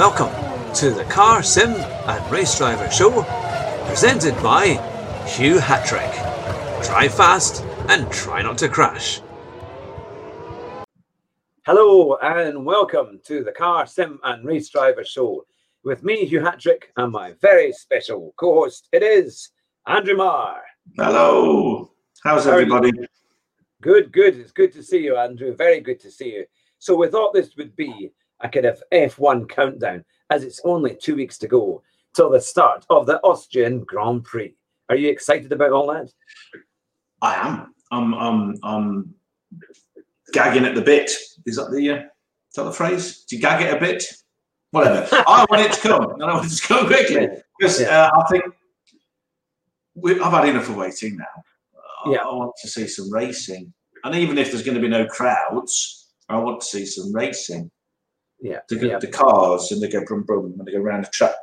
welcome to the Car Sim and Race Driver Show, presented by Hugh Hatrick. Drive fast and try not to crash. Hello and welcome to the Car Sim and Race Driver Show with me, Hugh Hatrick, and my very special co-host. It is Andrew Marr. Hello. How's How are you? everybody? Good, good. It's good to see you, Andrew. Very good to see you. So we thought this would be a kind of F1 countdown, as it's only two weeks to go till the start of the Austrian Grand Prix. Are you excited about all that? I am. I'm. I'm. I'm gagging at the bit. Is that the? Uh, is that the phrase? Do you gag it a bit? Whatever. I want it to come, and I want it to come quickly because Yeah. uh, I think we, I've had enough of waiting now. I, Yeah. I want to see some racing, and even if there's going to be no crowds, I want to see some racing. Yeah, The, yeah, the cars and they go brum brum and they go around the track.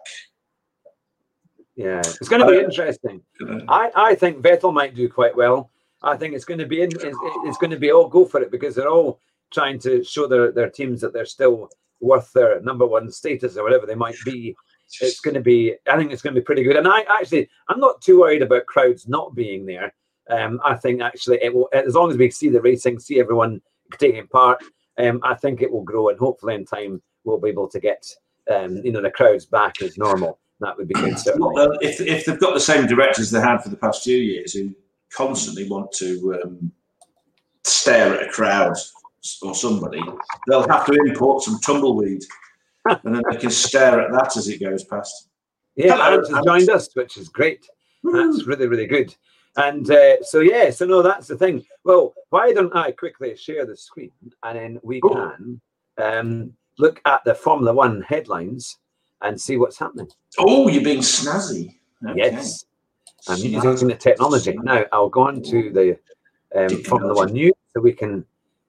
yeah. It's going to be Uh, interesting. I, I think Vettel might do quite well. I think it's going to be in, it's, it's going to be all go for it because they're all trying to show their, their teams that they're still worth their number one status or whatever they might be. It's going to be, I think it's going to be pretty good. And I actually, I'm not too worried about crowds not being there. Um, I think actually, it will, as long as we see the racing, see everyone taking part, um, I think it will grow and hopefully in time we'll be able to get, um, you know, the crowds back as normal. That would be good. Well, if, if they've got the same directors they had for the past few years who constantly want to um, stare at a crowd or somebody, they'll have to import some tumbleweed and then they can stare at that as it goes past. Yeah, Hello, Alex has joined us, which is great. That's really, really good. And uh, so, yeah, so no, that's the thing. Well, why don't I quickly share the screen and then we can um, look at the Formula One headlines and see what's happening. Oh, you're being snazzy. Okay. Yes, I'm using the technology. Now, I'll go on to the um, Formula One news so we can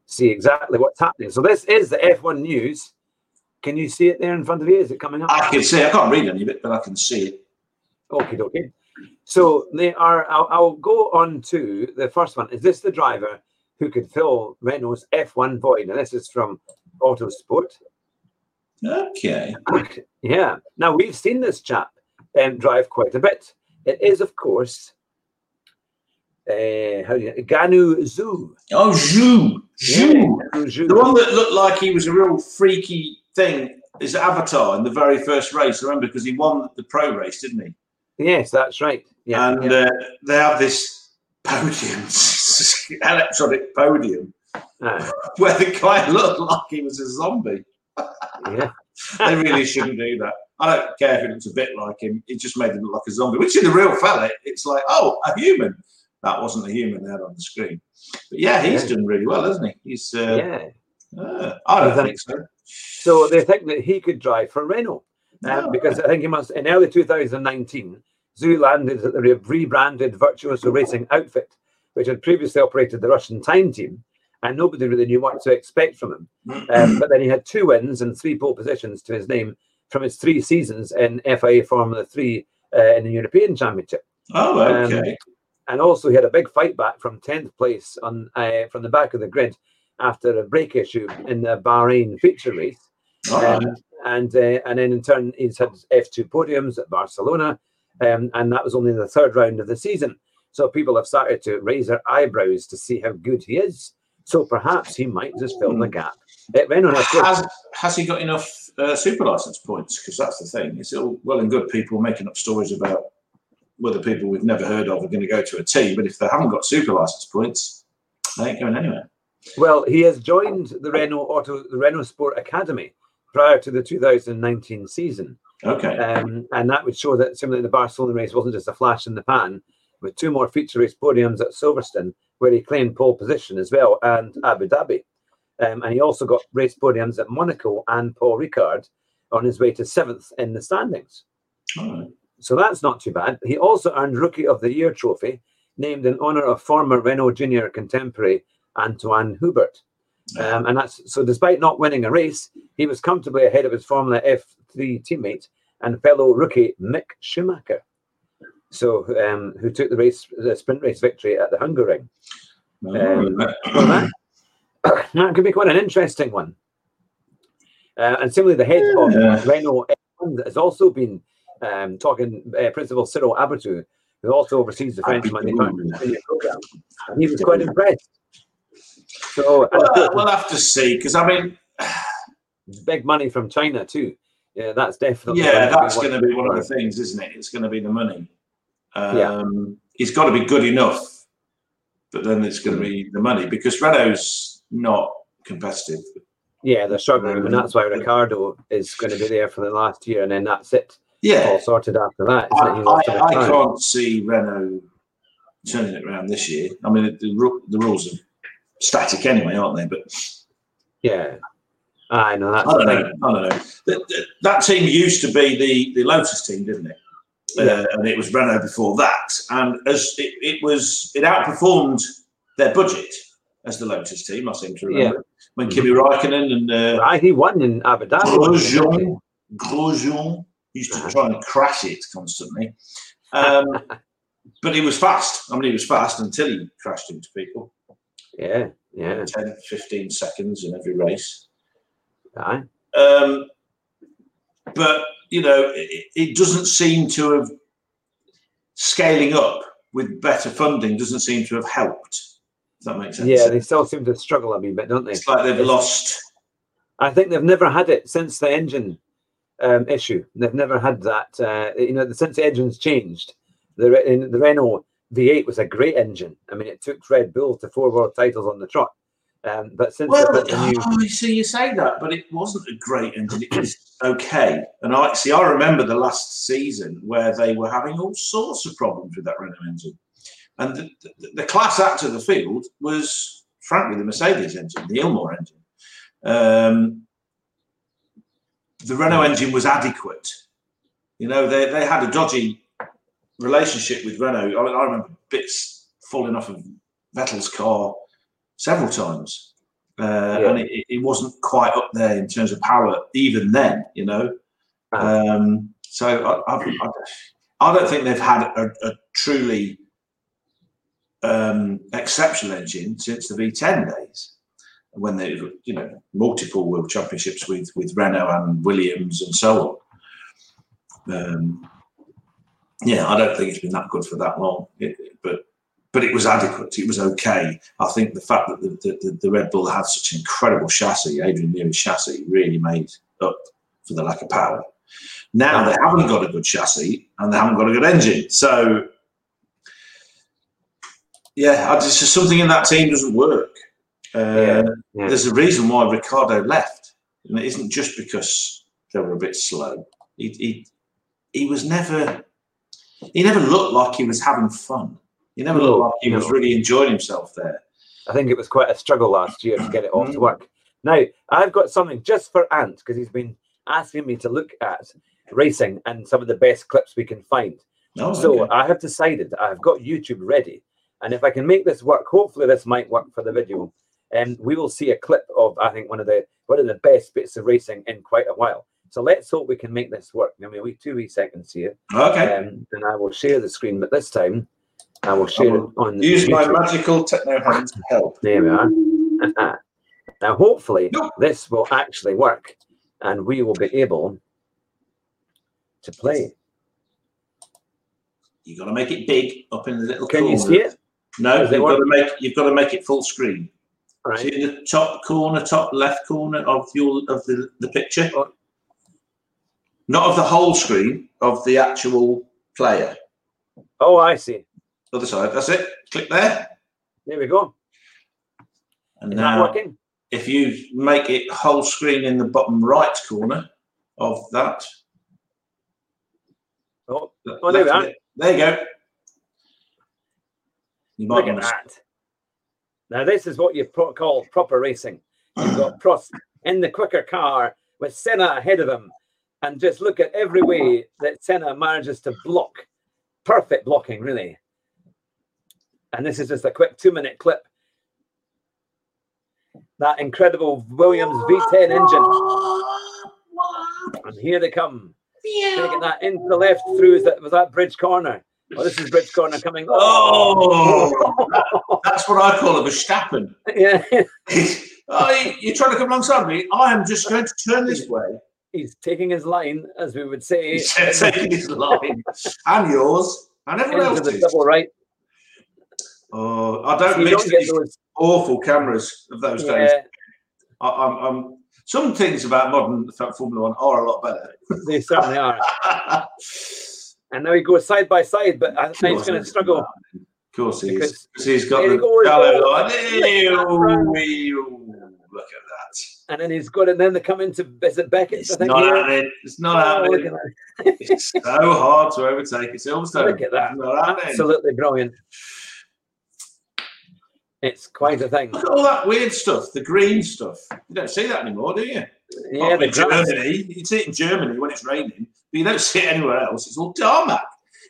see exactly what's happening. So, this is the F1 news. Can you see it there in front of you? Is it coming up? I can see. I can't read any of it, but I can see it. Okay, okay. So they are. I'll, I'll go on to the first one. Is this the driver who could fill Renault's F1 void? And this is from Autosport. Okay. Yeah. Now we've seen this chap um, drive quite a bit. It is, of course, uh, how do you Guanyu Zhou. Oh, Zhou. Zhou. Yeah, Zhou. The one that looked like he was a real freaky thing is Avatar in the very first race. I remember because he won the pro race, didn't he? Yes, that's right. Yeah. and yeah. Uh, they have this podium, electronic podium, Ah, where the guy looked like he was a zombie. yeah. They really shouldn't do that. I don't care if it looks a bit like him. It just made him look like a zombie. Which in the real fella, it's like, oh, a human. That wasn't a human there on the screen. But yeah, he's Yeah. done really well, hasn't he? He's. Uh, yeah. uh, I don't think so. So they think that he could drive for Renault. Um, No. because I think he must in early 2019, Zhou landed at the re- rebranded Virtuosi Racing outfit, which had previously operated the Russian time team, and nobody really knew what to expect from him. Um, but then he had two wins and three pole positions to his name from his three seasons in FIA Formula 3 uh, in the European Championship. Oh, Um, okay. And also, he had a big fight back from 10th place on uh, from the back of the grid after a brake issue in the Bahrain feature race. All right. And uh, and then in turn he's had F2 podiums at Barcelona, um, and that was only the third round of the season. So people have started to raise their eyebrows to see how good he is. So perhaps he might just fill the gap. Uh, of course, has, has he got enough uh, super license points? Because that's the thing. It's all well and good people making up stories about whether people we've never heard of are going to go to a team, but if they haven't got super license points, they ain't going anywhere. well, he has joined the Renault Auto, the Renault Sport Academy prior to the 2019 season. Okay. Um, and that would show that similarly the Barcelona race wasn't just a flash in the pan, with two more feature race podiums at Silverstone, where he claimed pole position as well, and Abu Dhabi. Um, and he also got race podiums at Monaco and Paul Ricard on his way to seventh in the standings. All right. So that's not too bad. He also earned Rookie of the Year trophy, named in honour of former Renault Junior contemporary Antoine Hubert. Um, and that's so despite not winning a race, he was comfortably ahead of his Formula F3 teammate and fellow rookie Mick Schumacher. So um, who took the race the sprint race victory at the Hungaroring. Um, Oh, Well, that, that could be quite an interesting one. Uh, and similarly, the head of Yeah. Renault F1 has also been um, talking, uh, Principal Cyril Abiteboul, who also oversees the French manufacturing program. He was quite impressed. So, and Well, uh, uh, we'll have to see because I mean, big money from China too. Yeah, that's definitely. yeah, that's going to be one of the things, isn't it? It's going to be the money. Um, Yeah. It's got to be good enough, but then it's going to be the money because Renault's not competitive. Yeah, they're struggling, and um, that's why Ricciardo is going to be there for the last year, and then that's it. Yeah, All sorted after that. I, Isn't it? He wants to I, I can't see Renault turning it around this year. I mean, the, the rules are static anyway, aren't they? But Yeah, I know that's I don't know. I don't know. That, team used to be the, the Lotus team, didn't it? Yeah. Uh, and it was Renault before that, and as it, it was, it outperformed their budget as the Lotus team. I seem to remember when Kimi Raikkonen and uh, Right, he won in Abu Dhabi. Grosjean, Grosjean used to try and crash it constantly. Um, but he was fast. I mean, he was fast until he crashed into people. Yeah, yeah, 10, 15 seconds in every race. aye. Um, but, you know, it, it doesn't seem to have scaling up with better funding doesn't seem to have helped. Does that make sense? yeah. They still seem to struggle a wee bit, don't they? it's like they've lost. I think they've never had it since the engine um, issue. They've never had that. Uh, you know, since the engine's changed, the the Renault V8 was a great engine. I mean, it took Red Bull to four world titles on the trot. Um, but since Well, the new, oh, see, you say that, but it wasn't a great engine. It was okay. And I see. I remember the last season where they were having all sorts of problems with that Renault engine, and the, the, the class act of the field was, frankly, the Mercedes engine, the Ilmor engine. Um, the Renault engine was adequate. You know, they, they had a dodgy relationship with Renault. I, I remember bits falling off of Vettel's car several times. Uh, Yeah. And it, it wasn't quite up there in terms of power, even then, you know. Ah. Um, so I, I, I, I don't think they've had a, a truly um, exceptional engine since the V10 days, when they, you know, multiple world championships with with Renault and Williams and so on. Um, yeah, I don't think it's been that good for that long, it, but but it was adequate. It was okay. I think the fact that the, the, the Red Bull had such an incredible chassis, Adrian Newey's chassis, really made up for the lack of power. Now they haven't got a good chassis and they haven't got a good engine. So, yeah, I just, something in that team doesn't work. Uh, Yeah, yeah. There's a reason why Ricciardo left, and it isn't just because they were a bit slow. He, he, he was never, he never looked like he was having fun. He never looked like he was really enjoying himself there. I think it was quite a struggle last year to get it all to Mm. work. Now, I've got something just for Ant because he's been asking me to look at racing and some of the best clips we can find. Oh, So okay. I have decided I've got YouTube ready, and if I can make this work, hopefully this might work for the video. And we will see a clip of I think one of the one of the best bits of racing in quite a while. So let's hope we can make this work. I mean, we two wee seconds here, okay. um, and I will share the screen. But this time, I will share it on Use my magical techno hands to help. There we are. now, hopefully, Nope. this will actually work, and we will be able to play. You got to make it big up in the little Can corner. you see it? No, you've got to make you've got to make it full screen. Right. See in the top corner, top left corner of your of the, the picture. Oh. Not of the whole screen, of the actual player. Oh, I see. Other side. That's it. Click there. There we go. And Is now, working? if you make it whole screen in the bottom right corner of that, Oh, Oh, there we are. there you go. You might look at that. Now, this is what you pro- call proper racing. You've got Prost in the quicker car with Senna ahead of him, and just look at every way that Senna manages to block. Perfect blocking, really. And this is just a quick two minute clip. That incredible Williams V10 engine. And here they come. Taking that into the left through is that was that bridge corner. Oh, this is bridge corner coming. Oh, that's what I call a Verstappen. yeah. Oh, you're trying to come alongside me. I am just going to turn this way. He's taking his line, as we would say. He's taking his line and yours and everyone into the else's. double right. Oh, I don't So you mix don't these those. awful cameras of those days. I, I'm, I'm, some things about modern Formula One are a lot better. they certainly are. And now he goes side by side, but I think he's going to struggle. Of course he is. Because he's got There he the goes. shallow line. Ew, ew, Look at that. And then he's good, and then they come into is it Beckett? It's not happening. It's not Oh, happening. at. It's so hard to overtake a Silverstone. Look at that. It's. Absolutely brilliant. It's quite a thing. Look at all that weird stuff, the green stuff. You don't see that anymore, do you? Yeah, the. Germany. You see it in Germany when it's raining, but you don't see it anywhere else. It's all tarmac.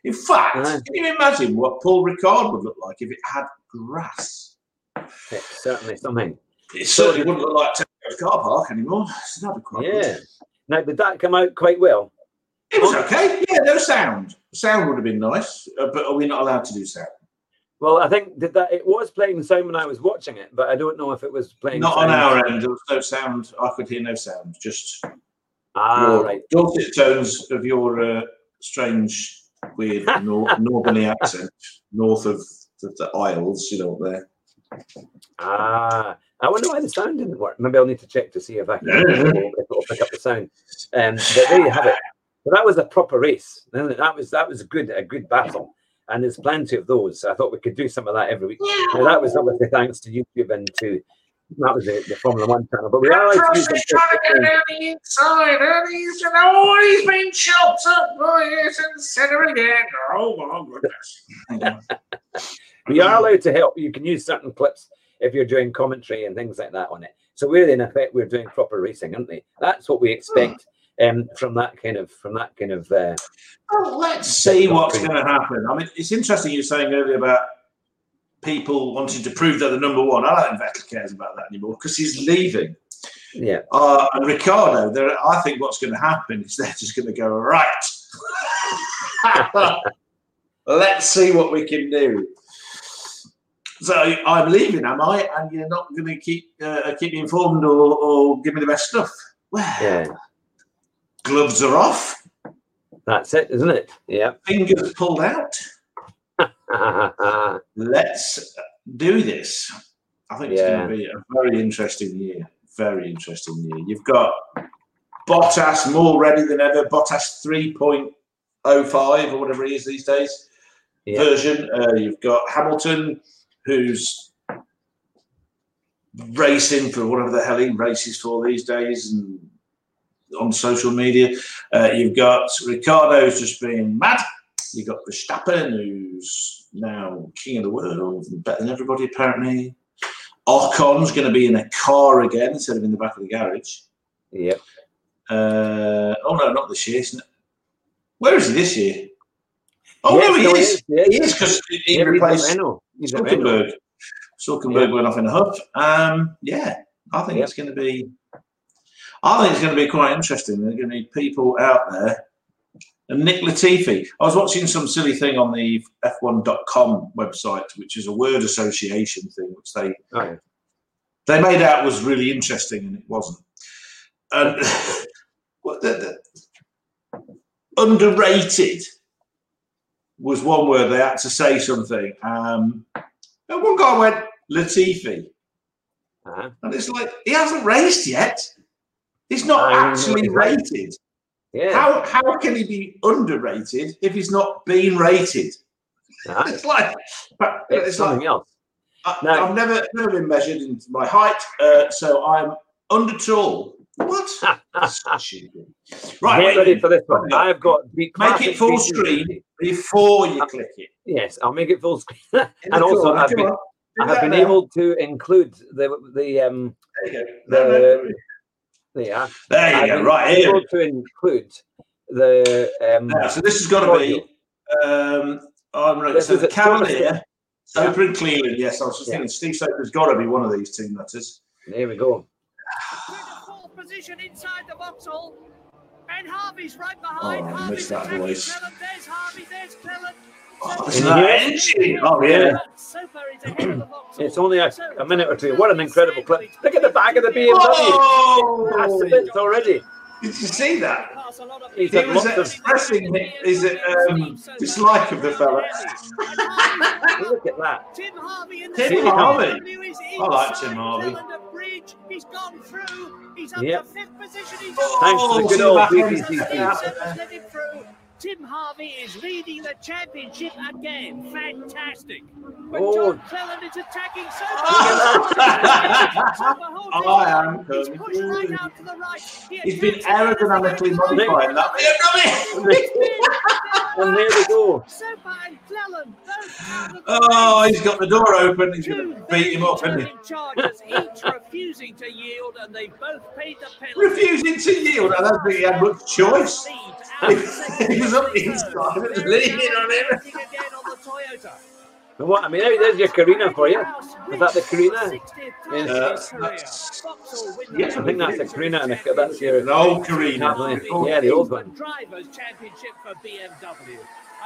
In fact, can you imagine what Paul Ricard would look like if it had grass? It's certainly something. It certainly wouldn't look like car park anymore. So that'd be quite Yeah. Now, did that come out quite well? It was okay. Yeah, no sound. Sound would have been nice, uh, but are we not allowed to do sound? Well, I think did that. It was playing sound when I was watching it, but I don't know if it was playing. Not on our end. There was no sound. I could hear no sound. Just Ah, your right. dulcet tones of your uh, strange, weird nor- northerly accent north of the, the Isles. You know there. Ah, I wonder why the sound didn't work. Maybe I'll need to check to see if I can if it'll pick up the sound. Um, but there you have it. So that was a proper race. That was that was a good a good battle, and there's plenty of those. I thought we could do some of that every week. Now, that was obviously thanks to YouTube and to that was the, the Formula One channel. But we are allowed to do Petros is some- trying to get down the inside, and he's and oh, been chopped up by Ayrton Senna again. Oh my goodness! We are allowed to help. You can use certain clips if you're doing commentary and things like that on it. So we're in effect we're doing proper racing, aren't we? That's what we expect um, from that kind of from that kind of. Uh, Well, let's see what's going to happen. I mean, it's interesting you were saying earlier about people wanting to prove they're the number one. I don't think Vettel cares about that anymore because he's leaving. yeah, Uh, and Ricciardo, there, I think what's going to happen is they're just going to go right. Let's see what we can do. So I'm leaving, am I? And you're not going to keep uh, keep me informed or, or give me the best stuff. Well, yeah, gloves are off, that's it, isn't it? Yeah. fingers pulled out. Let's do this. I think it's Yeah. going to be a very interesting year. Very interesting year. You've got Bottas more ready than ever. Bottas 3.05 or whatever he is these days Yeah. version. Uh, you've got Hamilton, who's racing for whatever the hell he races for these days and on social media. Uh, you've got Ricciardo's just being mad. You've got Verstappen, who's now king of the world, and better than everybody apparently. Ocon's going to be in a car again instead of in the back of the garage. Yep. Uh, oh no, not this year. Where is he this year? Oh Yes, no, he no, is. Yeah, He is because he yeah, replaced. He's at Renault. Hulkenberg. Hulkenberg went off in a huff. Um, yeah, I think Yep. it's going to be. I think it's going to be quite interesting. There are going to be people out there. And Nick Latifi. I was watching some silly thing on the F1.com website, which is a word association thing, which they Oh, yeah. they made out was really interesting, and it wasn't. And what the, the, underrated was one word they had to say something. Um, and one guy went Latifi, Uh-huh. and it's like he hasn't raced yet. He's not I actually rated. Yeah. How how can he be underrated if he's not being rated? Uh-huh. It's like but It's it's like something else. I, No. I've never never been measured in my height, uh, so I'm under tall. What? Right, Get ready for this one. I've got the Make it full screen before you click it. Yes, I'll make it full screen. And also, corner, I've been- I have been now. able to include the the um There you go. No, no, the- no. yeah. There you I've go. Right here. to include the um so this has got to be. Um, I'm right. This So the a- Cavalier, Soper and Cleland. Yes, I was just Yeah. thinking Steve Soper's got to be one of these two nutters. there we go. Through the fourth position inside the Vauxhall. And Harvey's right behind. Oh, I Harvey's missed that attacking voice. Cleland. There's Harvey, there's Cleland. Oh, Listen to that engine. Oh, yeah. It's only a, a minute or two. What an incredible clip. Look at the back of the BMW. That's the Oh, bits already. did you see that? He's He was expressing his um, dislike of the fella. Look at that. Tim Harvey in the Tim Harvey. I like Tim Harvey. He's gone through. He's up Yep. to fifth position. He's Thanks to the Oh, good old BBC. One? Seven's led him through. Tim Harvey is leading the championship again. Fantastic. But Oh. John Cleland is attacking so oh, I am He's coming pushed right out to the right. He He's been aerodynamically everything. modifying that. And there we go. Soper and Cleland both out of the Oh, he's got the door open. He's going to beat him up, isn't he? determined chargers, each refusing to yield, and they both paid the penalty. Refusing to yield. I don't think he had much choice. Leads out of second He was up position. inside, he was leaning on him. again on the Toyota. And what I mean, there's your Carina for you. Was that the Carina? 60th Yes. Uh, in his career. that's- Vauxhall win the Yes, I think that's the Carina, and that's your. An old Carina. Yeah, the old one. Drivers' Championship for BMW.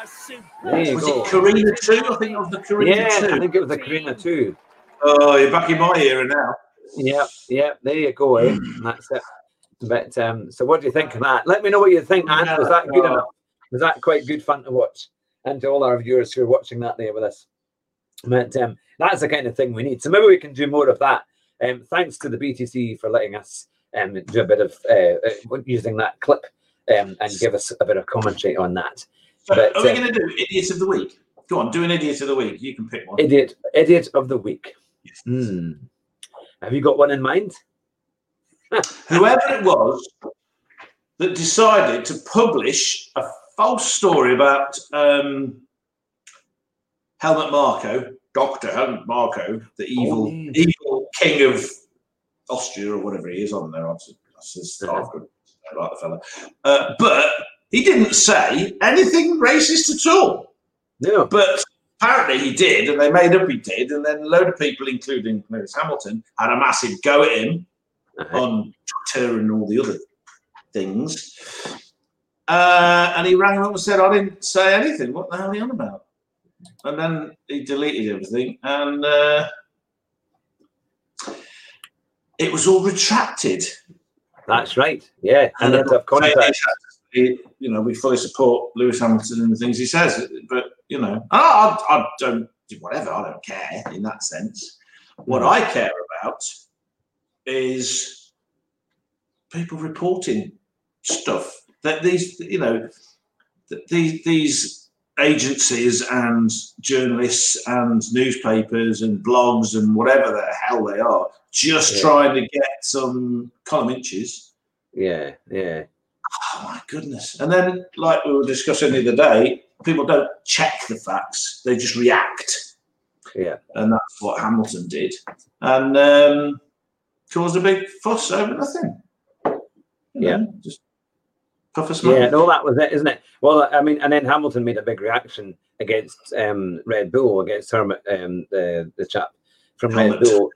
A superb There you Was go. it Carina 2? I think it was the Carina Yeah, 2. I think it was the Carina too. Oh, you're back in my era now. Yeah, yeah, There you go. Eh? That's it. But um, so, what do you think of that? Let me know what you think, Anne. Was that good enough? Was that quite good fun to watch? And to all our viewers who are watching that there with us. But um, that's the kind of thing we need. So maybe we can do more of that. Um, thanks to the BTC for letting us um, do a bit of uh, uh, using that clip um, and give us a bit of commentary on that. So, But, are we uh, going to do idiots of the Week? Go on, do an Idiot of the Week. You can pick one. Idiot, idiot of the week. Hmm. Have you got one in mind? Whoever it was that decided to publish a false story about um, Helmut Marko, Dr. Helmut Marko, the evil, yeah. evil king of Austria or whatever he is on there. That's that's his Uh-huh. I've got- I like the fella. Uh, but he didn't say anything racist at all. No. But apparently he did, and they made up he did, and then a load of people, including Lewis Hamilton, had a massive go at him Uh-huh. on Twitter and all the other things. Uh, and he rang him up and said, I didn't say anything. What the hell are you on about? And then he deleted everything, and uh, it was all retracted. That's right. Yeah, and And of contact. You know, we fully support Lewis Hamilton and the things he says, but you know, I, I, I don't do whatever. I don't care in that sense. What I care about is people reporting stuff that these, you know, that these these agencies and journalists and newspapers and blogs and whatever the hell they are, just Yeah. trying to get some column inches. Yeah, yeah, Oh my goodness. And then, like we were discussing the other day, people don't check the facts, they just react. yeah. And that's what Hamilton did. And um, caused a big fuss over nothing. You Yeah. know, Just puff a smoke. Yeah, no, that was it, isn't it? Well, I mean, and then Hamilton made a big reaction against um, Red Bull, against Hermit, um, the the chap from Red Bull,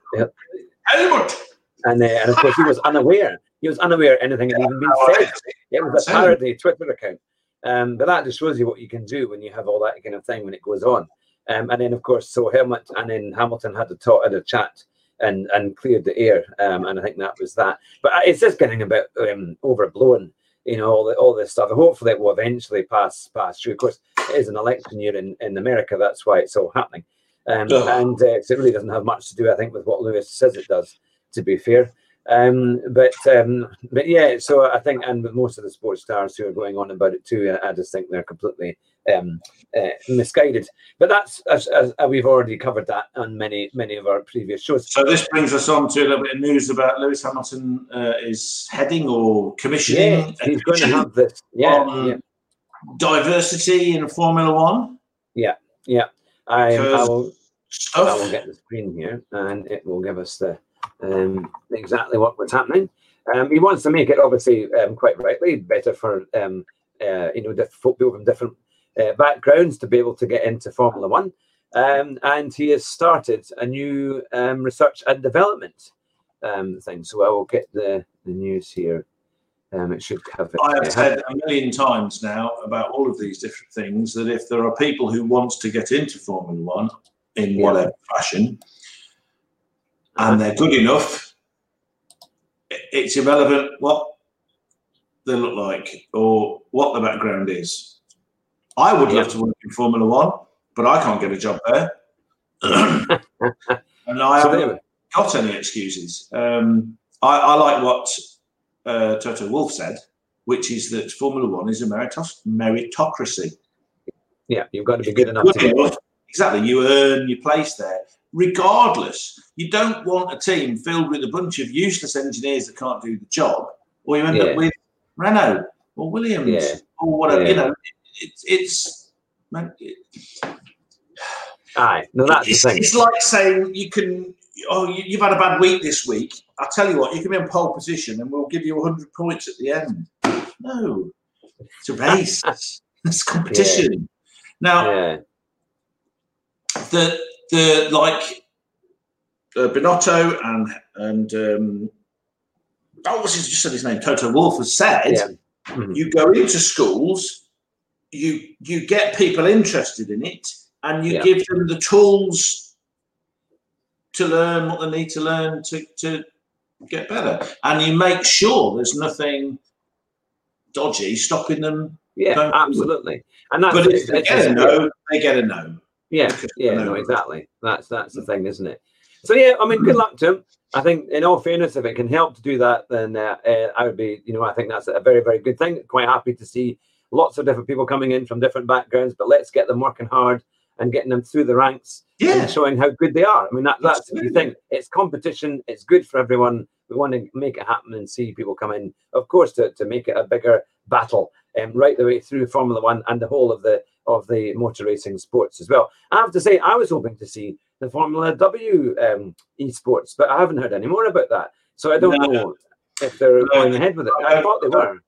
Helmut! and uh, and of course he was unaware. He was unaware anything had even been said. It was a parody Twitter account. Um, but that just shows you what you can do when you have all that kind of thing when it goes on. Um, and then of course, so Helmut and then Hamilton had to talk, had a chat, and and cleared the air. Um, and I think that was that. But it's just getting a bit um, overblown. You know all the, all this stuff. And hopefully, it will eventually pass pass through. Of course, it is an election year in, in America. That's why it's all happening. Um, and uh, it really doesn't have much to do, I think, with what Lewis says it does. To be fair, um, but um, but yeah, so I think, and with most of the sports stars who are going on about it too, I, I just think they're completely um, uh, misguided. But that's as, as, as we've already covered that on many many of our previous shows. So this brings us on to a little bit of news about Lewis Hamilton uh, is heading or commissioning Yeah, he's going to have this. Yeah, on yeah, diversity in Formula One yeah. I, I Because- will I will get the screen here, and it will give us the um, exactly what what's happening. Um, he wants to make it obviously um, quite rightly better for um, uh, you know people from different uh, backgrounds to be able to get into Formula One, um, and he has started a new um, research and development um, thing. So I will get the, the news here Um, it should have it. I have said a million times now about all of these different things that if there are people who want to get into Formula One in Yeah. whatever fashion, and they're good enough, it's irrelevant what they look like or what the background is. I would love to work in Formula One, but I can't get a job there, and I So haven't got any excuses. Um, I, I like what uh, Toto Wolff said, which is that Formula One is a meritos- meritocracy. yeah, you've got to be good enough Good to get enough. Exactly, you earn your place there. Regardless, you don't want a team filled with a bunch of useless engineers that can't do the job, or you end Yeah. up with Renault or Williams Yeah. or whatever. Yeah. You know, it's it's. Man, it- Aye, no, that's it's, the thing. it's like saying you can. Oh, you, you've had a bad week this week. I'll tell you what, you can be in pole position, and we'll give you 100 points at the end. No, it's a race. it's competition. Now, Yeah, the the like uh, Binotto and and um, oh, what's his, just said his name? Toto Wolff has said. Yeah. Mhm. You go into schools, you you get people interested in it, and you Yeah. give them the tools to learn what they need to learn to to get better, and you make sure there's nothing dodgy stopping them. yeah, absolutely. And that's But if it's- they it's get a just- no, they get a no. Yeah, yeah, no, exactly. That's that's the thing, isn't it? So yeah, I mean, good luck to him. I think, in all fairness, if it can help to do that, then uh, uh, I would be, you know, I think that's a very, very good thing. Quite happy to see lots of different people coming in from different backgrounds, but let's get them working hard and getting them through the ranks Yeah, and showing how good they are. I mean, that, that's the key thing. It's competition. It's good for everyone. We want to make it happen and see people come in, of course, to, to make it a bigger battle um, right the way through Formula One and the whole of the of the motor racing sports as well. I have to say, I was hoping to see the Formula W um, esports, but I haven't heard any more about that. So I don't No. know if they're No, going ahead with it. I I- thought they were.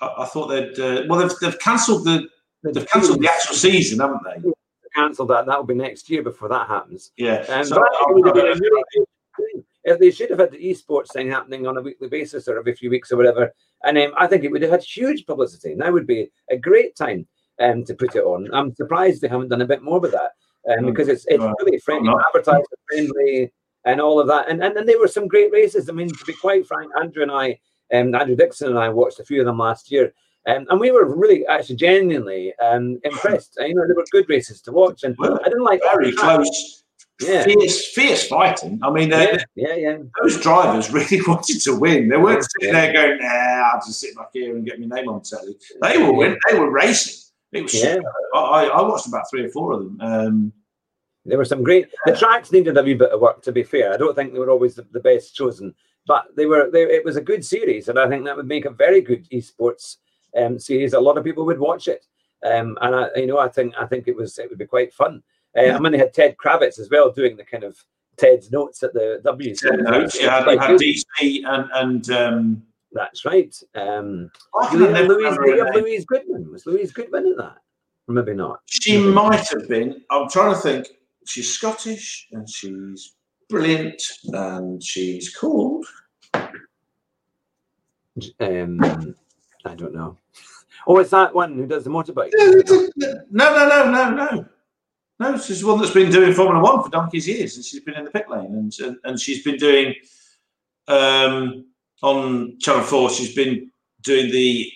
I, I thought they'd. Uh, well, they've, they've cancelled the they've cancelled the actual season, haven't they? cancelled that. That'll be next year before that happens. Yeah. Um, So but I think it would have been a I- really good thing. If they should have had the esports thing happening on a weekly basis or every few weeks or whatever, and um, I think it would have had huge publicity. Now would be a great time um, to put it on. I'm surprised they haven't done a bit more with that um, Mm, because it's it's right. really friendly, advertiser friendly, and all of that. And, and and there were some great races. I mean, to be quite frank, Andrew and I, um, Andrew Dixon and I watched a few of them last year. Um, and we were really, actually, genuinely um, impressed. You know, they were good races to watch, and Well, I didn't like very close, Yeah, fierce, fierce fighting. I mean, yeah, yeah, yeah. those drivers really wanted to win. They weren't sitting Yeah. there going, "Nah, I'll just sit back here and get my name on telly." They were win. They were racing. It was. Yeah. I, I watched about three or four of them. Um, There were some great. The tracks needed a wee bit of work. To be fair, I don't think they were always the, the best chosen, but they were. They, it was a good series, and I think that would make a very good esports um, series. A lot of people would watch it, um, and I, you know, I think I think it was it would be quite fun. Uh, Yeah. I mean, they had Ted Kravitz as well doing the kind of Ted's notes at the W. notes. It had, had. DC and and. Um, That's right. Um, I can you have never Louise, remember her you have name. Louise Goodman. Was Louise Goodman in that? Or maybe not. She might have been. I'm trying to think. She's Scottish and she's brilliant and she's called. Um, I don't know. Oh, it's that one who does the motorbike. No, no, no, no, no. No, she's one that's been doing Formula One for donkey's years, and she's been in the pit lane, and and, and she's been doing um, on Channel Four. She's been doing the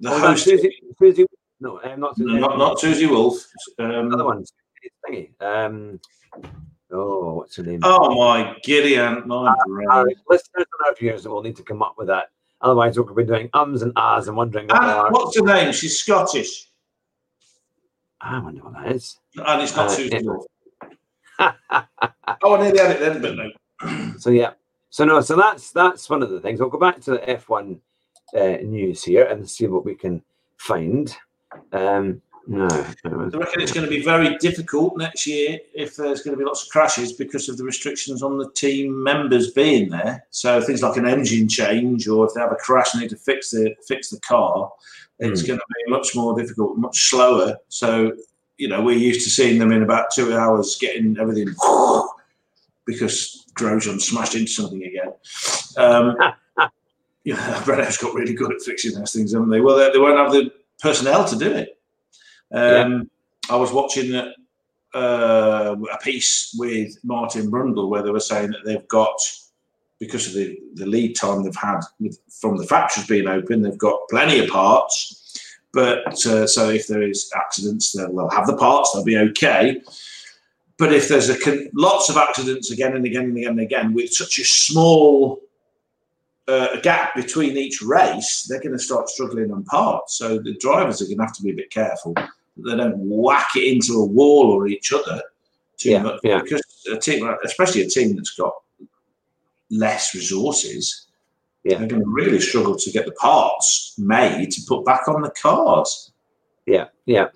the Oh, host, Susie, Susie. No, I'm not Susie. not not Susie Wolff. Another Um, one. Um, oh, what's her name? oh my giddy aunt, my brain. Our listeners and our viewers will need to come up with that. Otherwise, we'll be doing ums and ahs and wondering what what's her name? She's Scottish, I wonder what that is. and it's not Uh, Susie. Wolff. Oh, I nearly had it then, but no. So yeah. So no. So that's that's one of the things. We'll go back to the F1 uh, news here and see what we can find. Um, no. I reckon it's going to be very difficult next year if there's going to be lots of crashes because of the restrictions on the team members being there. So things like an engine change, or if they have a crash and need to fix the fix the car, it's Hmm. going to be much more difficult, much slower. So you know we're used to seeing them in about two hours getting everything because Grosjean smashed into something again. Um, yeah, Renault's got really good at fixing those things, haven't they? Well, they, they won't have the personnel to do it. Um, I was watching a, uh, a piece with Martin Brundle where they were saying that they've got, because of the, the lead time they've had with, from the factories being open, they've got plenty of parts. But uh, so if there is accidents, they'll have the parts, they'll be okay. But if there's a con- lots of accidents again and again and again and again with such a small uh, gap between each race, they're going to start struggling on parts. So the drivers are going to have to be a bit careful that they don't whack it into a wall or each other too Yeah, much. yeah. Because a team, especially a team that's got less resources, Yeah. they're going to really struggle to get the parts made to put back on the cars. Yeah, yeah.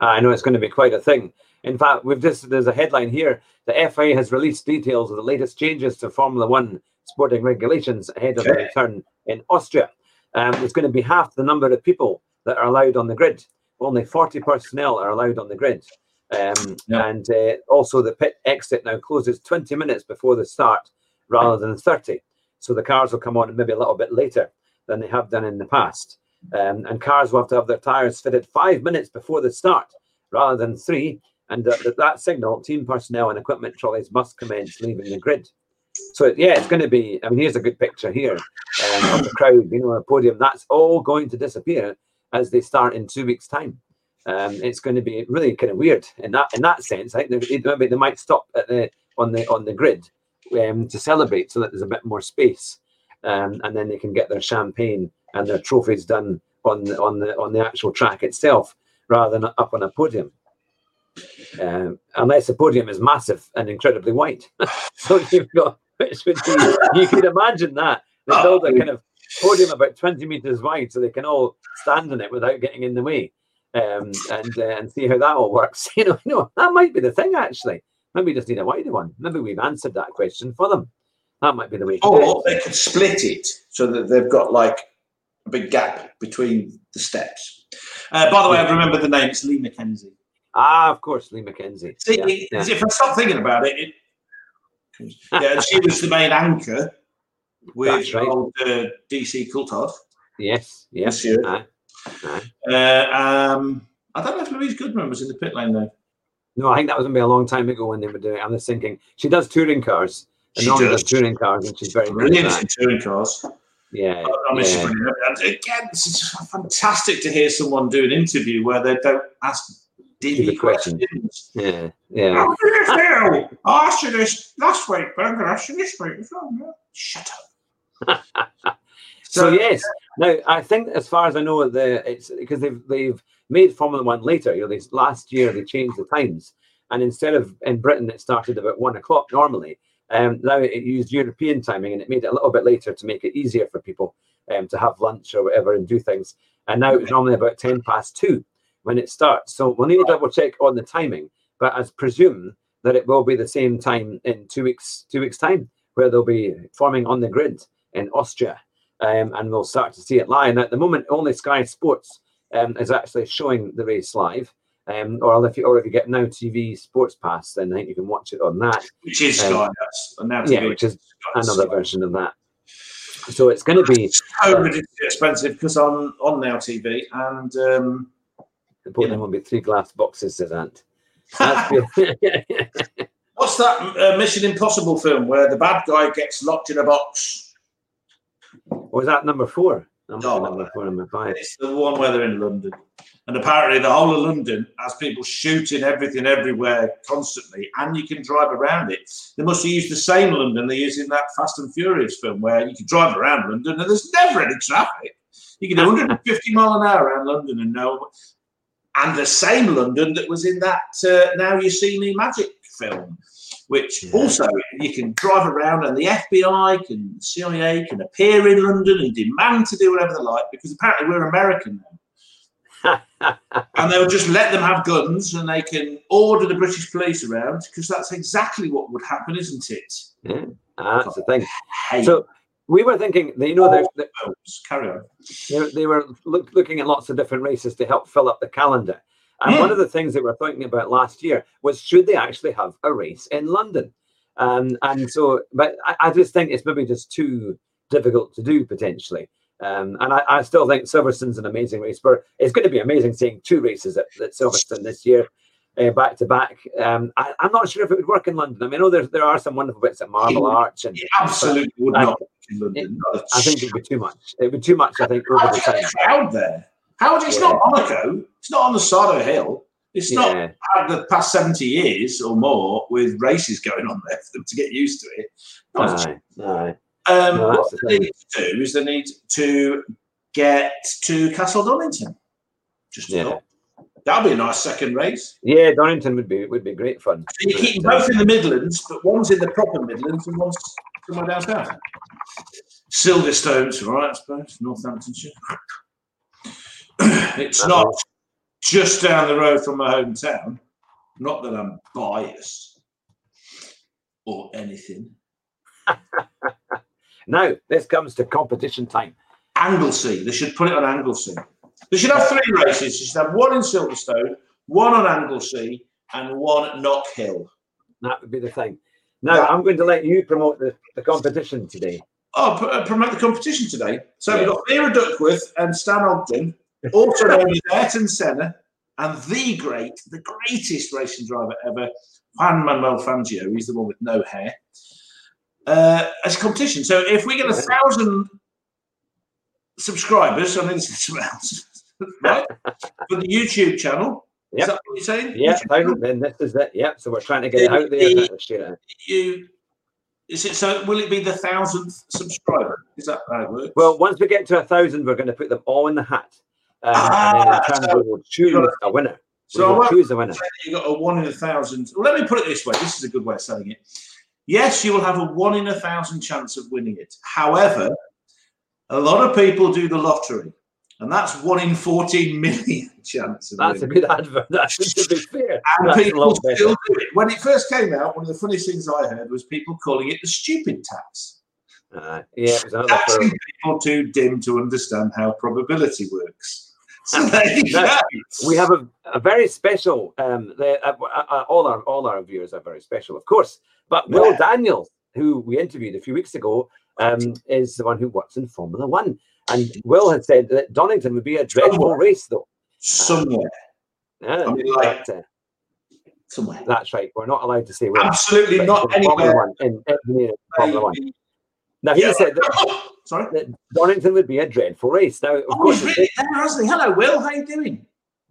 I know it's going to be quite a thing. In fact, we've just there's a headline here. The FIA has released details of the latest changes to Formula One sporting regulations ahead of the return in Austria. Um, it's going to be half the number of people that are allowed on the grid. Only 40 personnel are allowed on the grid. Um, Yeah. And uh, also, the pit exit now closes 20 minutes before the start rather than 30. So the cars will come on maybe a little bit later than they have done in the past. Um, and cars will have to have their tyres fitted five minutes before the start rather than three. And uh, at that signal, team personnel and equipment trolleys must commence leaving the grid. So yeah, it's going to be. I mean, here's a good picture here um, of the crowd. You know, a podium. That's all going to disappear as they start in two weeks' time. Um, it's going to be really kind of weird in that in that sense. I think they, maybe they might stop at the on the on the grid um, to celebrate, so that there's a bit more space, um, and then they can get their champagne and their trophies done on the on the on the actual track itself rather than up on a podium. Um, unless the podium is massive and incredibly wide, so you've got which would be you could imagine that they build a kind of podium about 20 meters wide so they can all stand on it without getting in the way um, and uh, and see how that all works. You know, you know, that might be the thing actually. Maybe we just need a wider one. Maybe we've answered that question for them. That might be the way to do Or they could split it so that they've got like a big gap between the steps. Uh, by the way, I remember the name. It's Lee McKenzie. Ah, of course, Lee McKenzie. See, Yeah, it- yeah. if I stop thinking about it, it yeah, she was the main anchor with right. old uh, DC Coulthard. Yes, yes. Aye, aye. Uh, um, I don't know if Louise Goodman was in the pit lane though. No, I think that was going to be a long time ago when they were doing it. I'm just thinking she does touring cars. And She does. does touring cars, and she's very good at Brilliant in touring cars. Yeah, I mean, yeah. again, it's fantastic to hear someone do an interview where they don't ask Stupid questions. questions. yeah, yeah. Do you feel? I asked you this last week, but I'm going to ask you this week as well. Shut up. So yes, now I think as far as I know, the it's because they've they've made Formula One later. You know, this last year they changed the times, and instead of in Britain it started about one o'clock normally. Um, now it used European timing, and it made it a little bit later to make it easier for people um, to have lunch or whatever and do things. And now it's normally about ten past two when it starts. So we'll need to double check on the timing, but I presume that it will be the same time in two weeks two weeks time, where they'll be forming on the grid in Austria um, and we'll start to see it live. Now, at the moment, only Sky Sports um, is actually showing the race live. Um, or if you or if you get Now TV Sports Pass, then I think you can watch it on that. Which is Um, Sky. And Yeah, which is Sky. another version of that. So it's going to be so ridiculously expensive because on on Now TV and um, the podium will be three glass boxes. That's good. what's that uh, Mission Impossible film where the bad guy gets locked in a box? Was that number four? Number, No. number four, number five. It's the one where they're in London, and apparently the whole of London has people shooting everything everywhere constantly, and you can drive around it. They must have used the same London they use in that Fast and Furious film, where you can drive around London and there's never any traffic. You can do 150 mile an hour around London and no, and the same London that was in that uh, Now You See Me Magic film, which Yeah. also you can drive around and the FBI can, CIA can appear in London and demand to do whatever they like because apparently we're American now. and they'll just let them have guns and they can order the British police around because that's exactly what would happen, isn't it? yeah, that's the thing. So we were thinking, that, you know, films. carry on. they, they were look, looking at lots of different races to help fill up the calendar. And Hmm. one of the things they were thinking about last year was should they actually have a race in London? Um, and so, but I, I just think it's maybe just too difficult to do potentially. Um, and I, I still think Silverstone's an amazing race. But it's going to be amazing seeing two races at, at Silverstone this year, uh, back to back. Um, I, I'm not sure if it would work in London. I mean, I know there there are some wonderful bits at Marble Arch, and It absolutely would I- not. work in London. Not a I think it'd be too much. It would be too much. I think over How the time. crowd there? How would you, it's not Monaco. It's not on the side of a hill. It's not Yeah. had the past 70 years or more with races going on there for them to get used to it. Not Aye, aye. Um, No, what the they need to do is they need to get to Castle Donington. Just Yeah. That'll be a nice second race. Yeah, Donington would be would be great fun. So you keep both in the Midlands, but one's in the proper Midlands and one's somewhere down south. Silverstone's right, I suppose, Northamptonshire. it's not just down the road from my hometown. Not that I'm biased or anything. Now this comes to competition time. Anglesey. They should put it on Anglesey. They should have three races. They should have one in Silverstone, one on Anglesey, and one at Knock Hill. That would be the thing. Now I'm going to let you promote the, the competition today. Oh, uh, promote the competition today. So we've got Vera Duckworth and Stan Ogden, also known as Ayrton Senna, and the great, the greatest racing driver ever, Juan Manuel Fangio. He's the one with no hair. Uh, as a competition. So if we get a thousand subscribers, I mean, is else, right? For the YouTube channel. Yep. Is that what you're saying? Yeah. Then this is it. Yep. So we're trying to get it out there. The- share it. You is it so? Will it be the thousandth subscriber? Is that how it works? Well, once we get to a thousand, we're going to put them all in the hat, um, and then Ah, turn so- we will choose a winner. So I we will choose a winner. you got a one in a thousand. Well, let me put it this way. This is a good way of saying it. Yes, you will have a one in a thousand chance of winning it. However, a lot of people do the lottery, and that's one in fourteen million chance of That's a good advert. That's be fair. and That's people still do it. When it first came out, one of the funniest things I heard was people calling it the stupid tax. Uh, yeah, it was another Taxing people too dim to understand how probability works. So No, we have a, a very special. Um, uh, uh, uh, all our all our viewers are very special, of course. But Will Yeah. Daniels, who we interviewed a few weeks ago, um, is the one who works in Formula One, and Will had said that Donington would be a dreadful race, though. somewhere, Yeah, I mean, like- but, uh, somewhere. that's right. We're not allowed to say where. Absolutely not in anywhere. One, in engineering Formula One. Now he Yeah. said that, Sorry. that Donington would be a dreadful race. Now, of Oh, course, he's really there, hasn't he? Hello, Will. How you doing?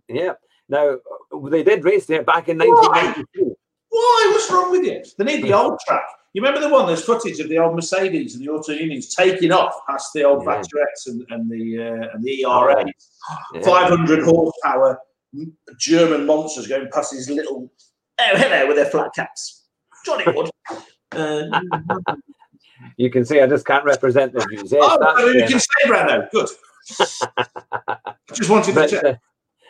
Yeah. Now uh, they did race there back in 1992. Why? What's wrong with you? They need the old track. You remember the one? There's footage of the old Mercedes and the Auto Unions taking off past the old Yeah. And, and the uh, and the ERA. Yeah. 500 horsepower German monsters going past these little. Oh, hello with their flat caps. Johnny Wood. Uh, You can see I just can't represent the views. Yes, oh, that's, I mean, you uh, can say Brando. Good. Just wanted to but, check.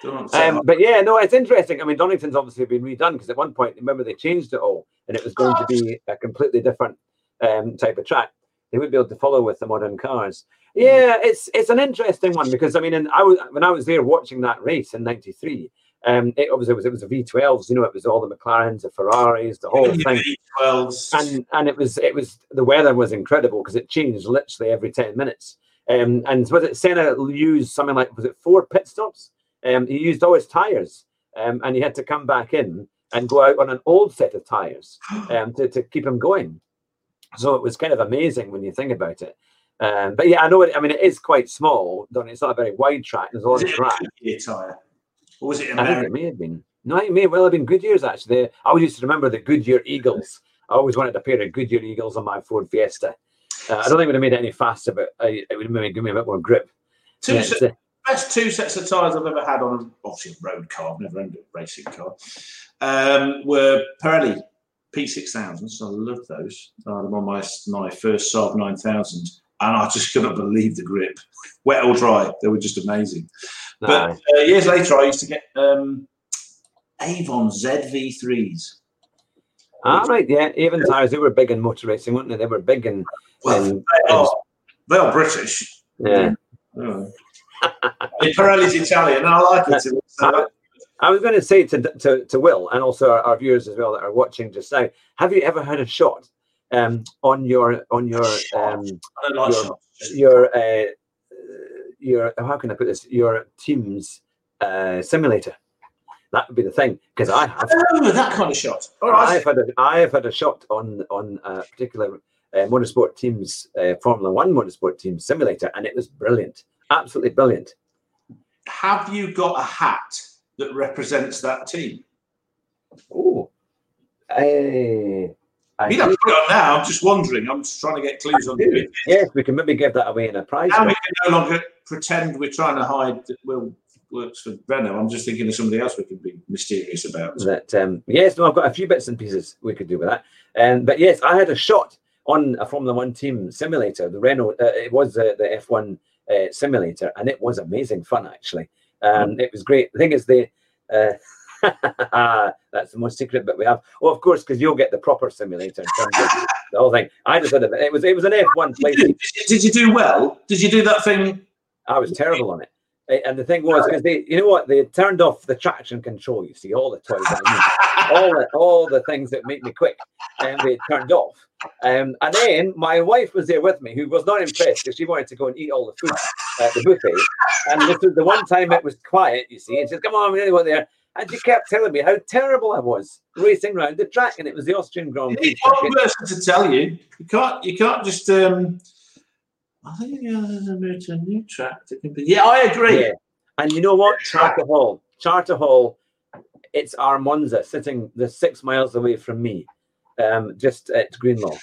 Don't want to say um, but yeah, no, it's interesting. I mean, Donington's obviously been redone because at one point, remember, they changed it all and it was going to be a completely different um, type of track. They wouldn't be able to follow with the modern cars. Yeah, it's it's an interesting one because I mean, and I was when I was there watching that race in '93. Um, it obviously was it was a V12s. You know, it was all the McLarens, the Ferraris, the whole Even thing. the V12s. and and it was it was the weather was incredible because it changed literally every 10 minutes um and was it Senna used something like was it four pit stops um he used all his tires um and he had to come back in and go out on an old set of tires um to, to keep him going so it was kind of amazing when you think about it um but yeah i know it i mean it is quite small don't it? it's not a very wide track there's a lot of track tyre? Or was it I think it may have been. No, it may well have been Goodyear's actually. I always used to remember the Goodyear Eagles. I always wanted a pair of Goodyear Eagles on my Ford Fiesta. Uh, I don't think it would have made it any faster, but I, it would have maybe given me a bit more grip. Two Yeah, uh, best two sets of tyres I've ever had on a, obviously a road car, I've never owned a racing car, um, were Pirelli P6000s. I loved those. I had them on my, my first Saab 9000, and I just couldn't believe the grip. Wet or dry, they were just amazing. But uh, years later, I used to get um, Avon ZV3s. Ah, right, yeah. Even tires, they were big in motor racing, weren't they? They were big in. Well, in- they are, they are British. yeah. Oh. Pirelli's Italian, I like it. So, I was going to say to, to, to Will and also our, our viewers as well that are watching just now have you ever had a shot um, on your on your um, like Your- your uh, your how can I put this? Your team's uh, simulator. That would be the thing because I have Oh, that kind of shot. All right. I've had a I've had a shot on on a particular uh, motorsport team's uh, Formula One motorsport team simulator, and it was brilliant, absolutely brilliant. Have you got a hat that represents that team? Oh, I, I You don't put it on now. I'm just wondering. I'm just trying to get clues on the bit. yes, we can maybe give that away in a prize. Now we can no longer pretend we're trying to hide that Will works for Renault. I'm just thinking of somebody else we can be mysterious about. that um yes no i've got a few bits and pieces we could do with that um but yes i had a shot on a formula one team simulator the renault uh, it was uh, the f1 uh, simulator and it was amazing fun actually. Um it was great. The thing is they uh that's the most secret bit we have. Oh of course because you'll get the proper simulator in terms of the whole thing. I just had a, it was it was an f1 Did place. Did you do well? Did you do that thing? I was terrible on it. And the thing was, because they, you know what, they turned off the traction control. You see, all the toys, all the all the things that make me quick, and they turned off. Um, and then my wife was there with me, who was not impressed because she wanted to go and eat all the food at the buffet. And this was the one time it was quiet, you see, and she said, "Come on, want there." And she kept telling me how terrible I was racing around the track, and it was the Austrian Grand You Prix. need one person to tell you. You can't. You can't just. Um, I think uh, there's a new track that can be. Yeah, I agree. Yeah. And you know what? Charter Hall. Charter Hall, it's our Monza sitting the six miles away from me, um, just at Greenlaw,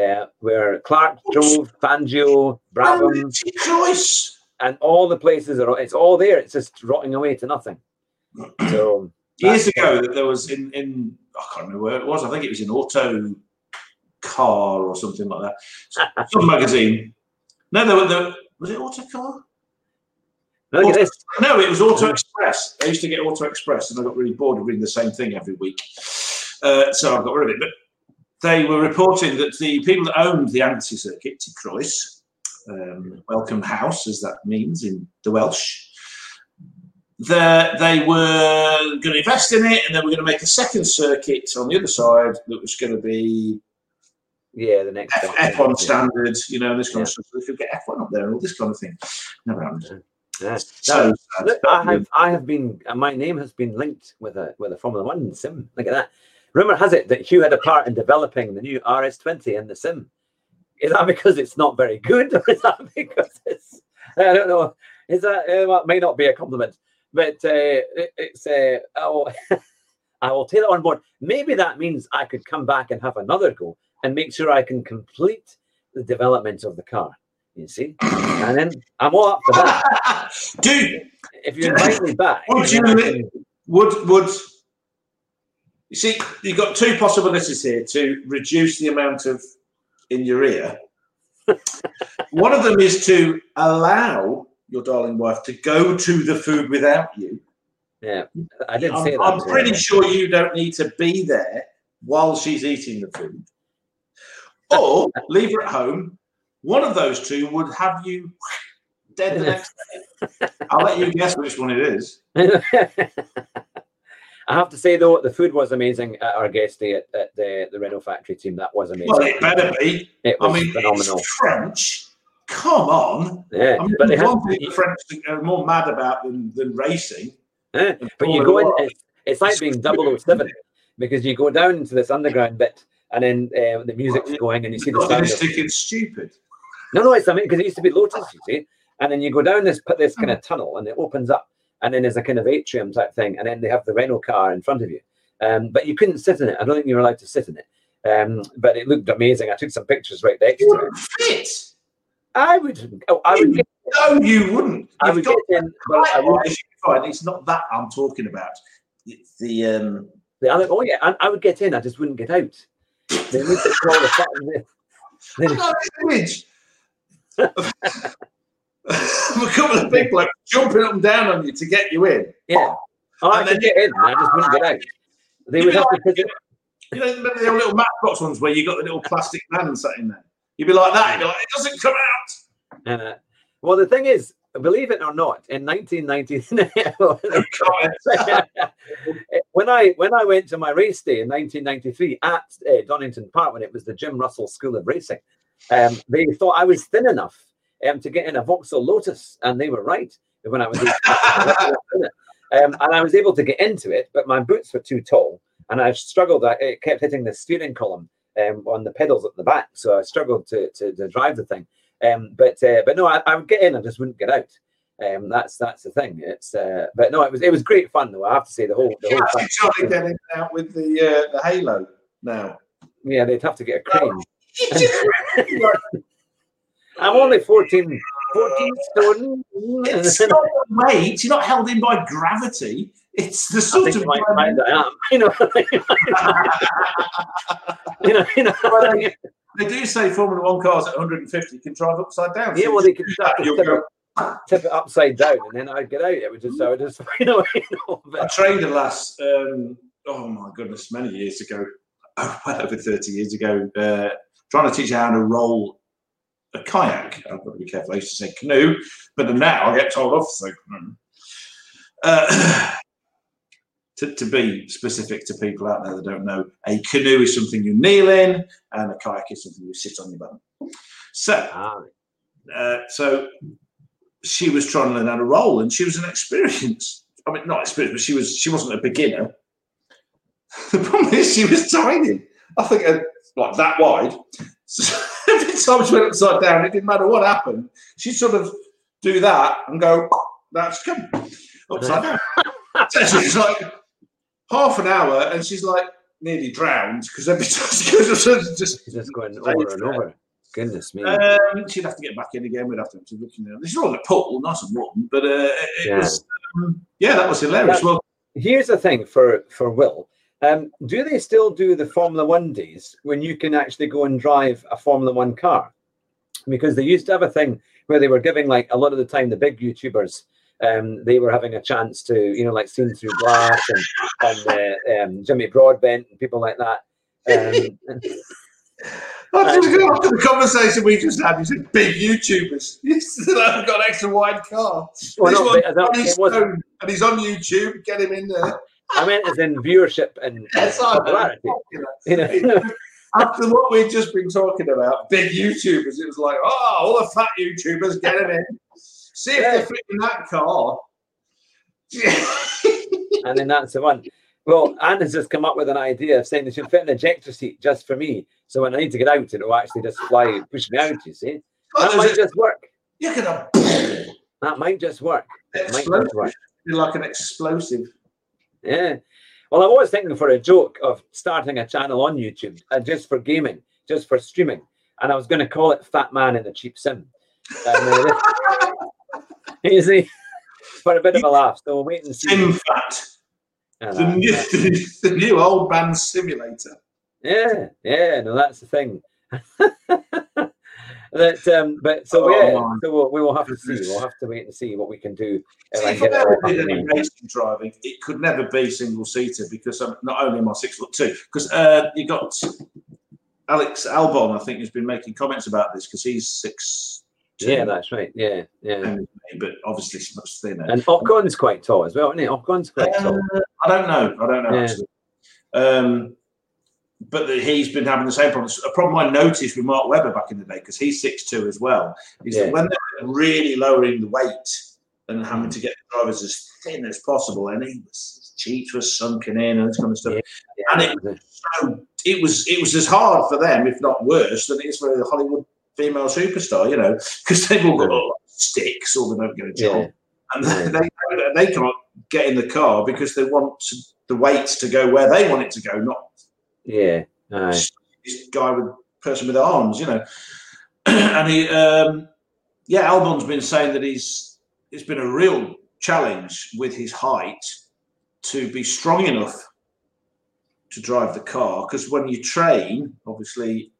uh, where Clark drove, Fangio, Brabham, choice. and all the places are, it's all there. It's just rotting away to nothing. So, Years ago, that there was in in I can't remember where it was. I think it was in Auto Car or something like that. Some magazine. No, there were there, was it Autocar? Look at this. No, it was Auto Express. I used to get Auto Express, and I got really bored of reading the same thing every week. Uh, so I got rid of it. But they were reporting that the people that owned the Anglesey circuit, Croix, um, Welcome House, as that means in the Welsh, the, they were going to invest in it, and they were going to make a second circuit on the other side that was going to be Yeah, the next F- one. F1 standards, you know, this kind of stuff. So they could get F1 up there and all this kind of thing. Never happened. Yeah. So sad. Look, I have I have been uh, my name has been linked with a with a Formula One sim. Look at that. Rumor has it that Hugh had a part in developing the new RS20 in the sim. Is that because it's not very good, or is that because it's I don't know. Is that uh, well, it may not be a compliment, but uh, it, it's uh, oh, I will take it on board. Maybe that means I could come back and have another go and make sure I can complete the development of the car. You see, and then I'm all up for that. Dude, If you invite me back, Would you li- would would you see? You've got two possibilities here to reduce the amount of in your ear. One of them is to allow your darling wife to go to the food without you. yeah, I did say I'm, that. I'm pretty sure you don't need to be there while she's eating the food, or leave her at home. One of those two would have you dead the next day. I'll let you guess which one it is. I have to say though, the food was amazing at our guest day at, at the the Renault factory team. That was amazing. Well, it better be. It I was mean, phenomenal. it's French. Come on. Yeah, I mean, but they one thing the French are more mad about than, than racing. eh, but you go in. It's, it's like being 007 because you go down into this underground bit, and then uh, the music's going, and you see the sound. Of, stupid. No, no, it's I mean because it used to be Lotus, you see, and then you go down this this kind of tunnel, and it opens up, and then there's a kind of atrium type thing, and then they have the Renault car in front of you. Um, but you couldn't sit in it. I don't think you were allowed to sit in it. Um, but it looked amazing. I took some pictures right next You to it. fit. I would. Oh, I would. Get, No, you wouldn't. I You've would got get in. Well, I would, fine. It's not that I'm talking about. It's the um, the other. Oh yeah, I, I would get in. I just wouldn't get out. They need to call the fucking- I've they- got this image of a couple of people like, jumping up and down on you to get you in. Yeah. Oh, I could get in. I just wouldn't get out. They would have to it. You know, remember the little matchbox ones where you got the little plastic man sat in there? You'd be like that. You'd be like, it doesn't come out. Uh, well, the thing is, believe it or not, in 1990, when I when I went to my race day in 1993 at uh, Donington Park when it was the Jim Russell School of Racing, um, they thought I was thin enough um, to get in a Vauxhall Lotus, and they were right when I was. um, and I was able to get into it, but my boots were too tall, and I struggled. I it kept hitting the steering column um, on the pedals at the back, so I struggled to to, to drive the thing. Um, but uh, but no, I, I would get in, I just wouldn't get out. Um, that's that's the thing. It's uh, but no, it was it was great fun though. I have to say the whole the whole actually thing. trying to get in out with the uh, the halo now. Yeah, they'd have to get a crane. I'm only 14, 14 stone. it's not weight. You're not held in by gravity. It's the sort of you might I am. You know, you know, you know. Well, they, they do say Formula One cars at 150 can drive upside down. Yeah, So well, they can that, tip it, tip it upside down, and then I'd get out. It would just, I would just, you know, you know. I trained a lass, um, oh my goodness, many years ago, well over 30 years ago, uh, trying to teach her how to roll a kayak. I've got to be careful. I used to say canoe, but now I get told off So. Uh, to, to be specific to people out there that don't know, a canoe is something you kneel in, and a kayak is something you sit on your bum. So, ah, uh, so she was trying to learn how to roll, and she was an experienced. I mean, not experienced, but she was. She wasn't a beginner. The problem is, she was tiny. I think uh, like that wide. So every time she went upside down, it didn't matter what happened. She'd sort of do that and go, "That's come upside down." so she's like half an hour, and she's like nearly drowned because every time she goes upside, it's just just going over and over. Goodness me. um, she'd have to get back in again. We'd have to, have to look in. This is all in a pool, nice and warm. But uh, it Yeah. was, um, yeah, that was hilarious. Well, Here's the thing for for Will. Um, do they still do the Formula One days when you can actually go and drive a Formula One car? Because they used to have a thing where they were giving like a lot of the time the big YouTubers, um, they were having a chance to you know like seen through glass and and uh, um, Jimmy Broadbent and people like that. Um, go after the conversation we just had. You said big YouTubers. You still haven't got an extra wide car. Well, no, that- and he's on YouTube. Get him in there. I meant as in viewership and Yes, popularity. You know, After what we've just been talking about, big YouTubers, it was like, oh, all the fat YouTubers, get them in. See if Yeah. they fit in that car. and then that's the one. Well, Anne has just come up with an idea of saying they should fit an ejector seat just for me. So when I need to get out, it'll actually just fly, push me out, you see. Oh, that might just work. You're gonna That might just work. It might just work. Like an explosive. Yeah. Well, I was thinking for a joke of starting a channel on YouTube and just for gaming, just for streaming. And I was going to call it Fat Man in a Cheap Sim. And, uh, you see, for a bit of a laugh. So we'll wait and see. Sim Fat, And, the uh, new, the new old man simulator. Yeah, yeah, no, that's the thing. That, um, but so Oh, yeah, so we'll, we will have to see. We'll have to wait and see what we can do. See, if I it ever did any racing driving, it could never be single seater because I'm, not only am I six foot two, because uh, you got Alex Albon, I think, has been making comments about this because he's six. two, Yeah, that's right. Yeah, yeah. but obviously he's much thinner. And Ocon's quite tall as well, isn't he? Ocon's quite Uh, tall. I don't know. I don't know Yeah. actually. Um, but the, he's been having the same problem. A problem I noticed with Mark Webber back in the day because he's six two as well. Is Yeah. that when they're really lowering the weight and Mm. having to get the drivers as thin as possible, and he was his cheeks were sunken in and this kind of stuff. Yeah, and it- it. So it was it was as hard for them, if not worse, than it is for the Hollywood female superstar. You know, because they've all got sticks or they don't get a job yeah. and Yeah. they they can't get in the car because they want to, the weight to go where they want it to go, not yeah. This guy with person with arms, you know. and he, um, yeah, Albon's been saying that he's it's been a real challenge with his height to be strong enough to drive the car because when you train, obviously,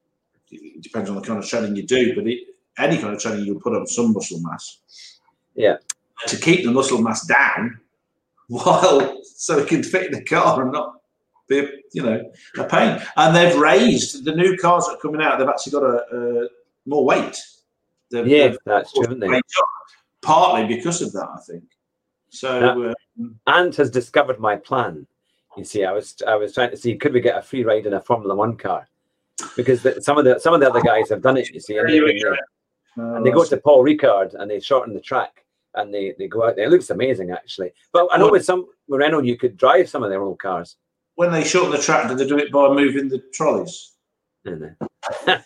it depends on the kind of training you do, but it, any kind of training you'll put on some muscle mass. Yeah. To keep the muscle mass down while so it can fit in the car and not be, a- you know, a pain. And they've raised the new cars that are coming out. They've actually got a, a more weight. They've- Yeah, they've that's true, isn't it? partly because of that, I think. So, uh, Ant has discovered my plan. You see, I was I was trying to see could we get a free ride in a Formula One car because the, some of the some of the other guys have done it. You see, and, There they, we go. uh, and they go to Paul Ricard and they shorten the track and they, they go out there. It looks amazing actually. But I know with some with Renault you could drive some of their old cars. When they shorten the track, do they do it by moving the trolleys? And, uh,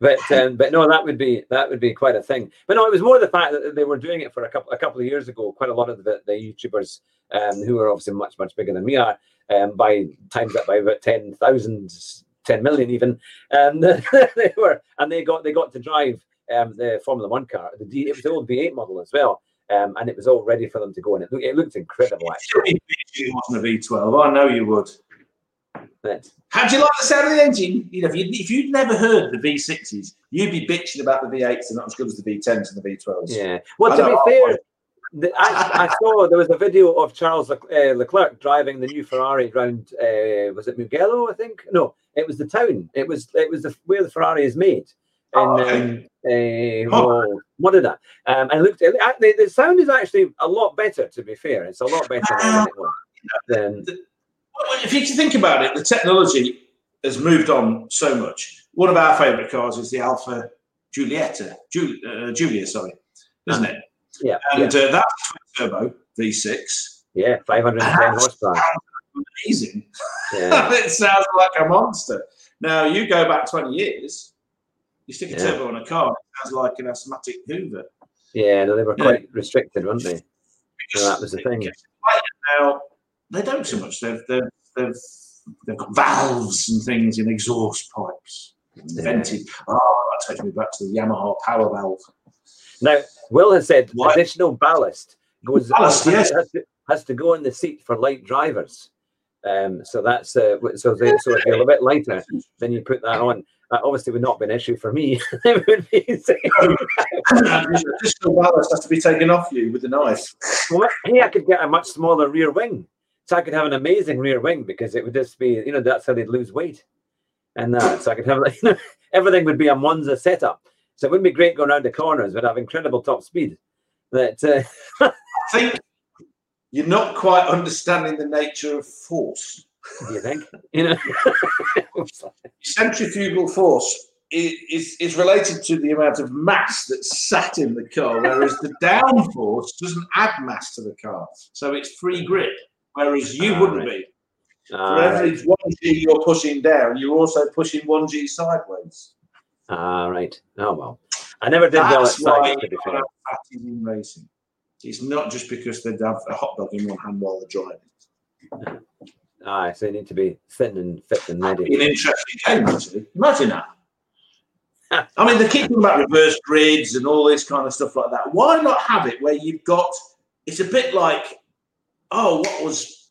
but um, but no, that would be that would be quite a thing. But no, it was more the fact that they were doing it for a couple a couple of years ago. Quite a lot of the, the YouTubers um, who are obviously much much bigger than we are, um, by times that by about 10,000, 10 million even, and they were and they got they got to drive um, the Formula One car. The D, it was the old V8 model as well. Um, and it was all ready for them to go, in. it, look, it looked incredible actually. It wasn't a V12. I know you would. But, How do you like the sound of the engine? You know, if, you, if you'd never heard the V6s, you'd be bitching about the V8s and not as good as the V10s and the V12s. Yeah. Well, I to be fair, the, I, I saw there was a video of Charles Lec- uh, Leclerc driving the new Ferrari round. Uh, was it Mugello? I think no, it was the town. It was it was the, where the Ferrari is made. In, Oh, um, uh, oh, that? Um, and looked. It, the, the sound is actually a lot better. To be fair, it's a lot better now than it was. Then Well, if you think about it, the technology has moved on so much. One of our favourite cars is the Alfa Giulietta, Ju- uh, Giulia, sorry, isn't it? yeah, And yeah, uh, that's turbo V6. yeah, five hundred and ten horsepower. Amazing. Yeah, it sounds like a monster. Now, you go back 20 years, you stick a Yeah. turbo on a car, it sounds like an asthmatic Hoover. yeah. No, they were Yeah. quite restricted, weren't they? So that was the thing. Now, they don't so much. They've, they've, they've, they've got valves and things in exhaust pipes. Invented. Oh, that takes me back to the Yamaha power valve. Now, Will has said What? additional ballast goes Ballast, has, yes. has, to, has to go in the seat for light drivers. Um, so that's uh, so they, so if you're a bit lighter, then you put that on. That obviously would not be an issue for me. it would be Additional ballast has to be taken off you with a knife. well, hey, I could get a much smaller rear wing, so I could have an amazing rear wing because it would just be you know that's how they'd lose weight, and that so I could have like you know, everything would be a Monza setup. So it wouldn't be great going around the corners, but have incredible top speed. That uh, I think you're not quite understanding the nature of force. Do you think? You know. Centrifugal force is, is related to the amount of mass that's sat in the car, whereas the downforce doesn't add mass to the car. So it's free grip, whereas you Ah, wouldn't right. be. For Ah, every 1G you're pushing down, you're also pushing 1G sideways. Ah, right. Oh well, I never did That's why sides. To be fair. to have fatties in racing. It's not just because they'd have a hot dog in one hand while they're driving. Ah, so you need to be thin and fit and ready. an interesting game, actually. Imagine that. I mean, they keep talking about reverse grids and all this kind of stuff like that. Why not have it where you've got? It's a bit like, oh, what was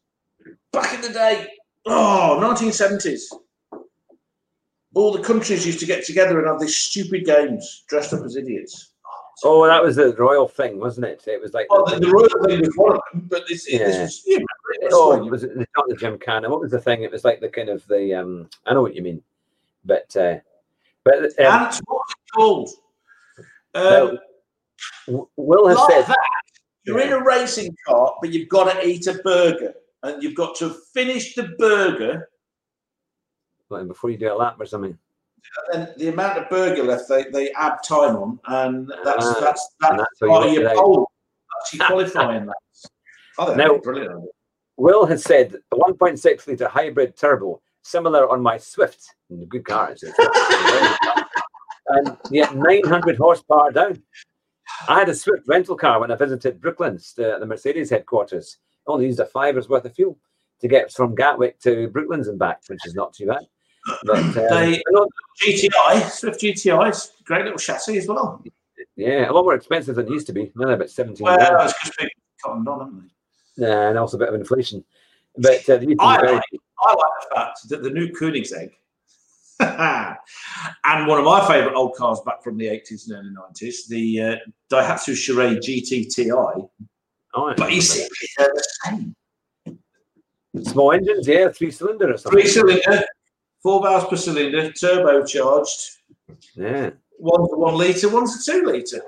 back in the day? Oh, 1970s. All the countries used to get together and have these stupid games dressed up as idiots. Oh, that was the royal thing, wasn't it? It was like Well, the, the royal thing was one of them, but this, this was, you know, oh, like- it was it not the Gymkhana? What was the thing? It was like the kind of the um. I know what you mean, but uh, but um, and what's it called? Um, Will has like said that. You're in a racing car, but you've got to eat a burger, and you've got to finish the burger. well, before you do a lap or something. And the amount of burger left, they, they add time on, and that's Ah, that's and that's that's how you of your. That's your qualifying. I think Now- that's brilliant. Will has said a 1.6 litre hybrid turbo, similar on my Swift. Good car, and yet 900 horsepower down. I had a Swift rental car when I visited Brooklands, the, the Mercedes headquarters. Only used a fiver's worth of fuel to get from Gatwick to Brooklands and back, which is not too bad. But um, They- a lot- GTI, Swift GTI, is a great little chassis as well. yeah, a lot more expensive than it used to be. Now they're about 17 Well, it's because people cottoned on, haven't they? Yeah, and also a bit of inflation. But uh, the used to be I very- like, I like the fact that the new Koenigsegg and one of my favourite old cars back from the 80s and early 90s, the uh, Daihatsu Charade GT-TI, oh, but you they're the same. small engines, yeah, three cylinder or something. Three cylinder, four valves per cylinder, turbocharged. Yeah. One's a one litre, one's a two litre.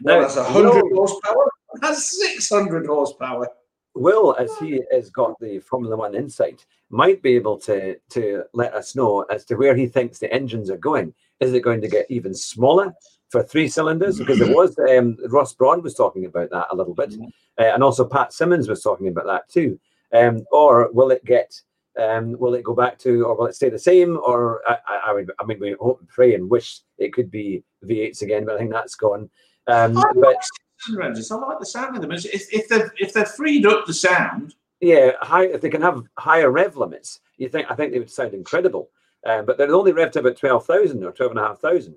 Now, One has 100 Will- horsepower, has 600 horsepower. Will, as he has got the Formula One insight, might be able to to let us know as to where he thinks the engines are going. Is it going to get even smaller for three cylinders? Because it was um, Ross Brawn was talking about that a little bit, uh, and also Pat Symonds was talking about that too. Um, or will it get? Um, will it go back to, or will it stay the same? Or I, I, I, would, I mean, we hope and pray and wish it could be V8s again, but I think that's gone. Um, but cylinder. I like the sound of them. If, if they've if they've freed up the sound, yeah, high, if they can have higher rev limits, you think I think they would sound incredible. Um, but they're only revved to about twelve thousand or twelve and a half thousand.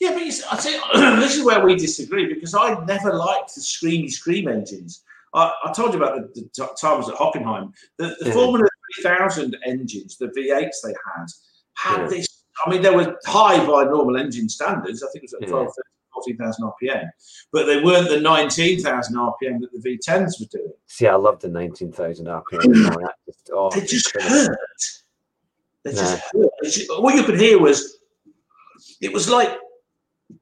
yeah. But you see, I think this is where we disagree because I never liked the screamy scream engines. I, I told you about the, the times at Hockenheim. The, the Yeah. Formula 3000 engines, the V8s they had, had Yeah. this. I mean, they were high by normal engine standards. I think it was at Yeah. 12, 13, 14,000 RPM, but they weren't the 19,000 RPM that the V10s were doing. See, I love the nineteen thousand RPM. just, oh, They just incredible. hurt. They just hurt. Just- all you could hear was it was like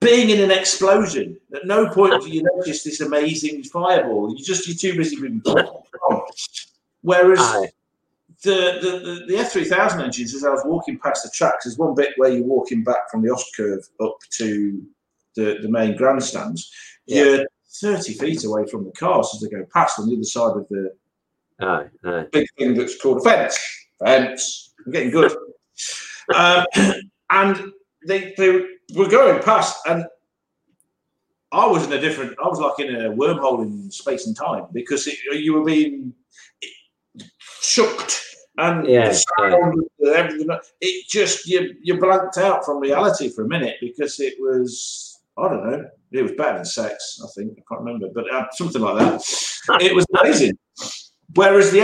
being in an explosion. At no point do you notice this amazing fireball. You just you're too busy being. Whereas Aye. the, the, the, the F3000 engines, as I was walking past the tracks, there's one bit where you're walking back from the Ostkurve up to the, the main grandstands. Yeah. You're 30 feet away from the cars as they go past on the other side of the Aye, aye. big thing that's called a fence. Fence. I'm getting good. um, and they, they were going past, and I was in a different, I was like in a wormhole in space and time because it, you were being shooked and Yeah, the sound, and everything. It just, you, you blanked out from reality for a minute because it was, I don't know, it was better than sex, I think. I can't remember, but uh, something like that. it was amazing. Whereas the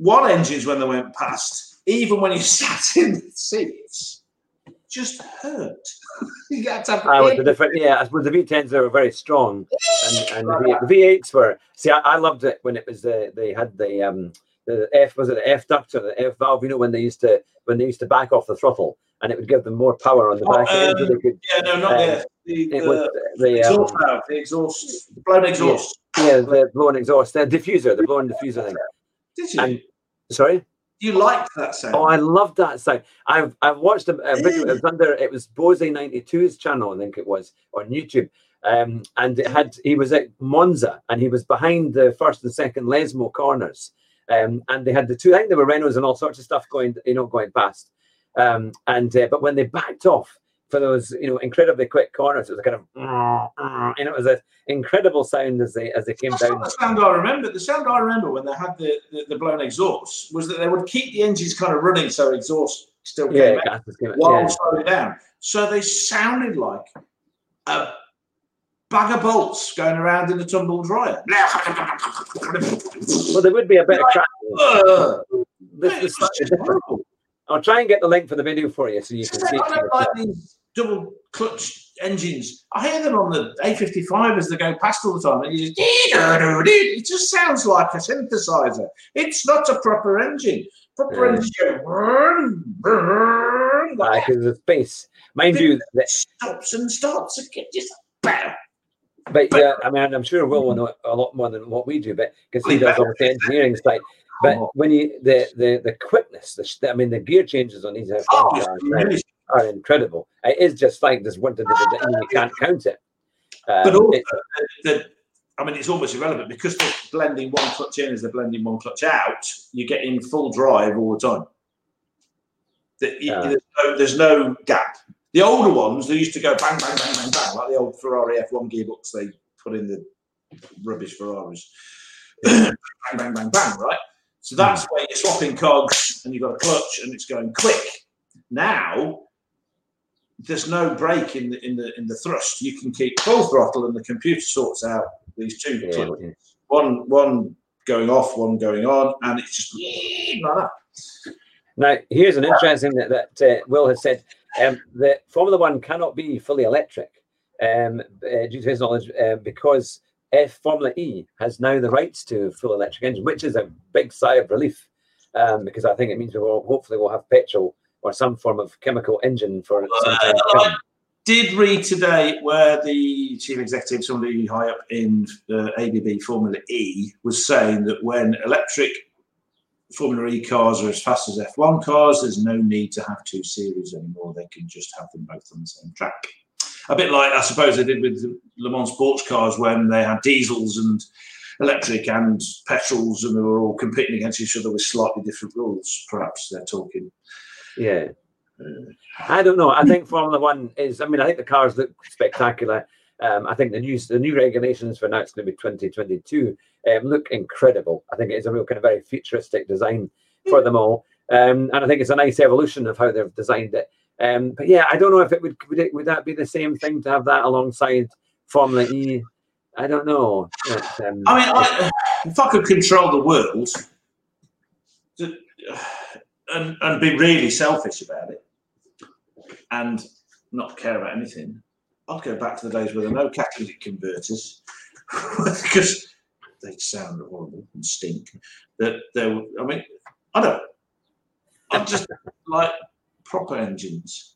F1 engines, when they went past, even when you sat in the seats, just hurt. you had to have I was the different. Yeah, I suppose the V10s they were very strong, and, and the, V- the V8s were. See, I, I loved it when it was the they had the um the F was it the F duct or the F valve? You know when they used to when they used to back off the throttle, and it would give them more power on the back end. Um, they could. Yeah, no, not Uh, the, the, It was the the exhaust um, valve, the exhaust, the blown exhaust. yeah the blown exhaust, the diffuser, the blown diffuser thing. Did you? And- Sorry. you liked that sound? Oh, I loved that sound. I've I've watched a, a video. It was under it was Bose 92's channel, I think it was on YouTube. Um, and it had he was at Monza and he was behind the first and second Lesmo corners. Um, and they had the two. I think there were Renaults and all sorts of stuff going, you know, going past. Um, and uh, but when they backed off for those, you know, incredibly quick corners, it was a kind of, and it was an incredible sound as they as they came That's down. the sound I remember. The sound I remember when they had the, the, the blown exhaust was that they would keep the engines kind of running so exhaust still came Yeah, out came while Yeah. slowing down. So they sounded like a bag of bolts going around in a tumble dryer. Well, there would be a bit of crack. Ugh. This, this. I'll try and get the link for the video for you so you can see. I don't like these double clutch engines. I hear them on the A55 as they go past all the time, and you just it just sounds like a synthesizer. It's not a proper engine. Proper Yeah. engine like of space. Mind you, that, stops and starts again. Just better. but yeah, I mean, I'm sure Will will know a lot more than what we do, but because he does all the engineering side. But Oh. when you the the the quickness, the, I mean, the gear changes on these Oh, are, are incredible. It is just like this one, to the you can't count it. Um, but also, it- the, I mean, it's almost irrelevant because they're blending one clutch in as they're blending one clutch out. You're getting full drive all the time. The- Yeah. there's, no, there's no gap. The older ones, they used to go bang, bang, bang, bang, bang, like the old Ferrari F1 gearbox they put in the rubbish Ferraris. bang, bang, bang, bang, right? So that's where you're swapping cogs and you've got a clutch and it's going quick. Now, there's no break in the in the in the thrust. You can keep full throttle, and the computer sorts out these two yeah, yeah. one one going off, one going on, and it's just like that. Now, here's an interesting that, that uh, Will has said um, that Formula One cannot be fully electric um, uh, due to his knowledge uh, because F Formula E has now the rights to full electric engine, which is a big sigh of relief um, because I think it means we will hopefully we'll have petrol or some form of chemical engine for some time to come. did read today where the chief executive, somebody high up in uh, ABB Formula E, was saying that when electric Formula E cars are as fast as F1 cars, there's no need to have two series anymore. They can just have them both on the same track. A bit like I suppose they did with Le Mans sports cars when they had diesels and electric and petrols and they were all competing against each other with slightly different rules. Perhaps they're talking. Yeah. I don't know. I think Formula One is. I mean, I think the cars look spectacular. Um, I think the new the new regulations for now it's going to be 2022 um, look incredible. I think it is a real kind of very futuristic design for them all, um, and I think it's a nice evolution of how they've designed it. Um, but yeah, I don't know if it would would, it, would that be the same thing to have that alongside Formula E. I don't know. But, um, I mean, I, if I could control the world and, and be really selfish about it and not care about anything, I'd go back to the days where there were no catalytic converters because they sound horrible and stink. That there, I mean, I don't. I just like proper engines.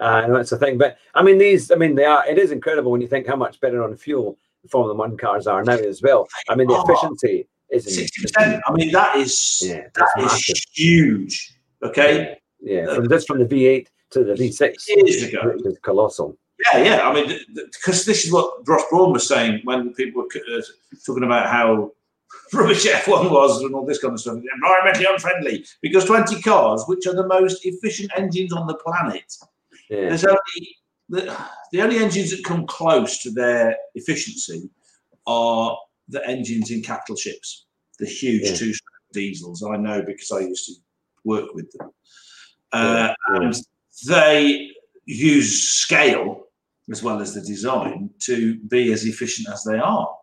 Uh, and that's the thing. But I mean, these, I mean, they are, it is incredible when you think how much better on fuel the Formula One cars are now as well. I mean, the Oh, efficiency is Sixty percent. I mean, that is Yeah, that that's is massive. huge. Okay, Yeah, from just from the V8 to the V6, years ago. is colossal. Yeah, yeah. I mean, because this is what Ross Brawn was saying when people were uh, talking about how rubbish F1 was and all this kind of stuff, environmentally unfriendly. Because 20 cars, which are the most efficient engines on the planet, Yeah, there's only the, the only engines that come close to their efficiency are the engines in capital ships, the huge Yeah. two-stroke diesels. I know because I used to work with them. Uh, yeah. and they use scale as well as the design to be as efficient as they are.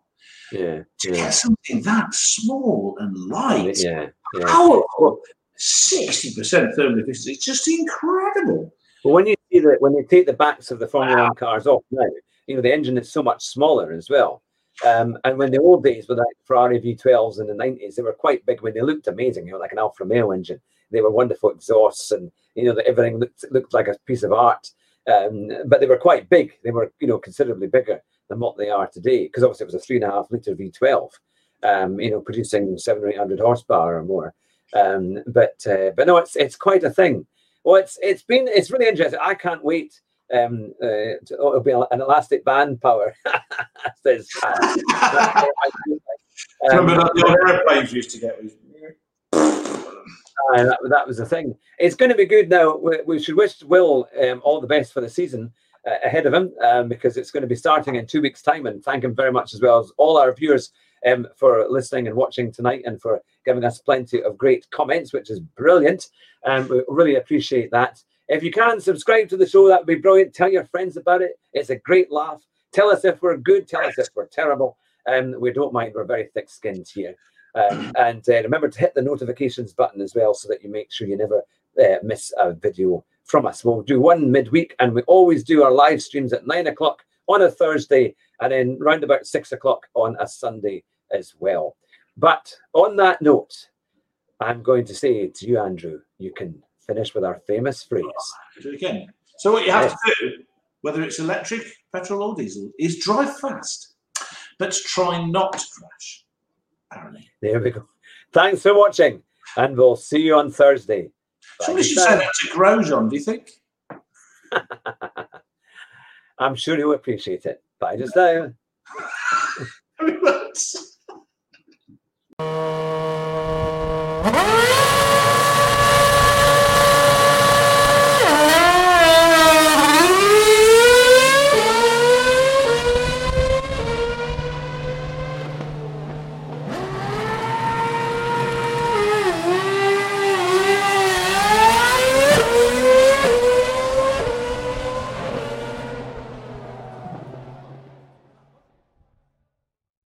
Yeah, To yeah, get something that small and light, yeah, yeah. powerful, sixty percent thermal efficiency, it's just incredible. But when you see that, when they take the backs of the Formula One cars off now, you know the engine is so much smaller as well. Um, and when the old days with like Ferrari V12s in the 90s, they were quite big when they looked amazing, you know, like an Alfa Romeo engine. They were wonderful exhausts and, you know, that everything looked, looked like a piece of art. Um, but they were quite big. They were, you know, considerably bigger than what they are today because obviously it was a three and a half litre V12, um, you know, producing seven or 800 horsepower or more. Um, but uh, but no, it's it's quite a thing. Well, it's it's been it's really interesting. I can't wait. Um, uh, to, oh, it'll be an elastic band power. Says Pat. That's what I feel like. Um, Remember that the old airplanes used to get? Aye, that, that was the thing. It's going to be good now. We, we should wish Will um, all the best for the season uh, ahead of him um, because it's going to be starting in two weeks' time. And thank him very much as well as all our viewers um, for listening and watching tonight and for giving us plenty of great comments, which is brilliant. Um, we really appreciate that. If you can subscribe to the show, that would be brilliant. Tell your friends about it. It's a great laugh. Tell us if we're good. Tell us if we're terrible. Um, we don't mind. We're very thick-skinned here. Um, and uh, remember to hit the notifications button as well so that you make sure you never uh, miss a video from us. We'll do one midweek and we always do our live streams at nine o'clock on a Thursday and then round about six o'clock on a Sunday as well. But on that note, I'm going to say to you, Andrew, you can finish with our famous phrase. Again. So what you have to do, whether it's electric, petrol, or diesel, is drive fast, but try not to crash. Apparently, There we go. Thanks for watching, and we'll see you on Thursday. Somebody should say that to Grosjean, do you think? I'm sure he'll appreciate it, Bye, just now.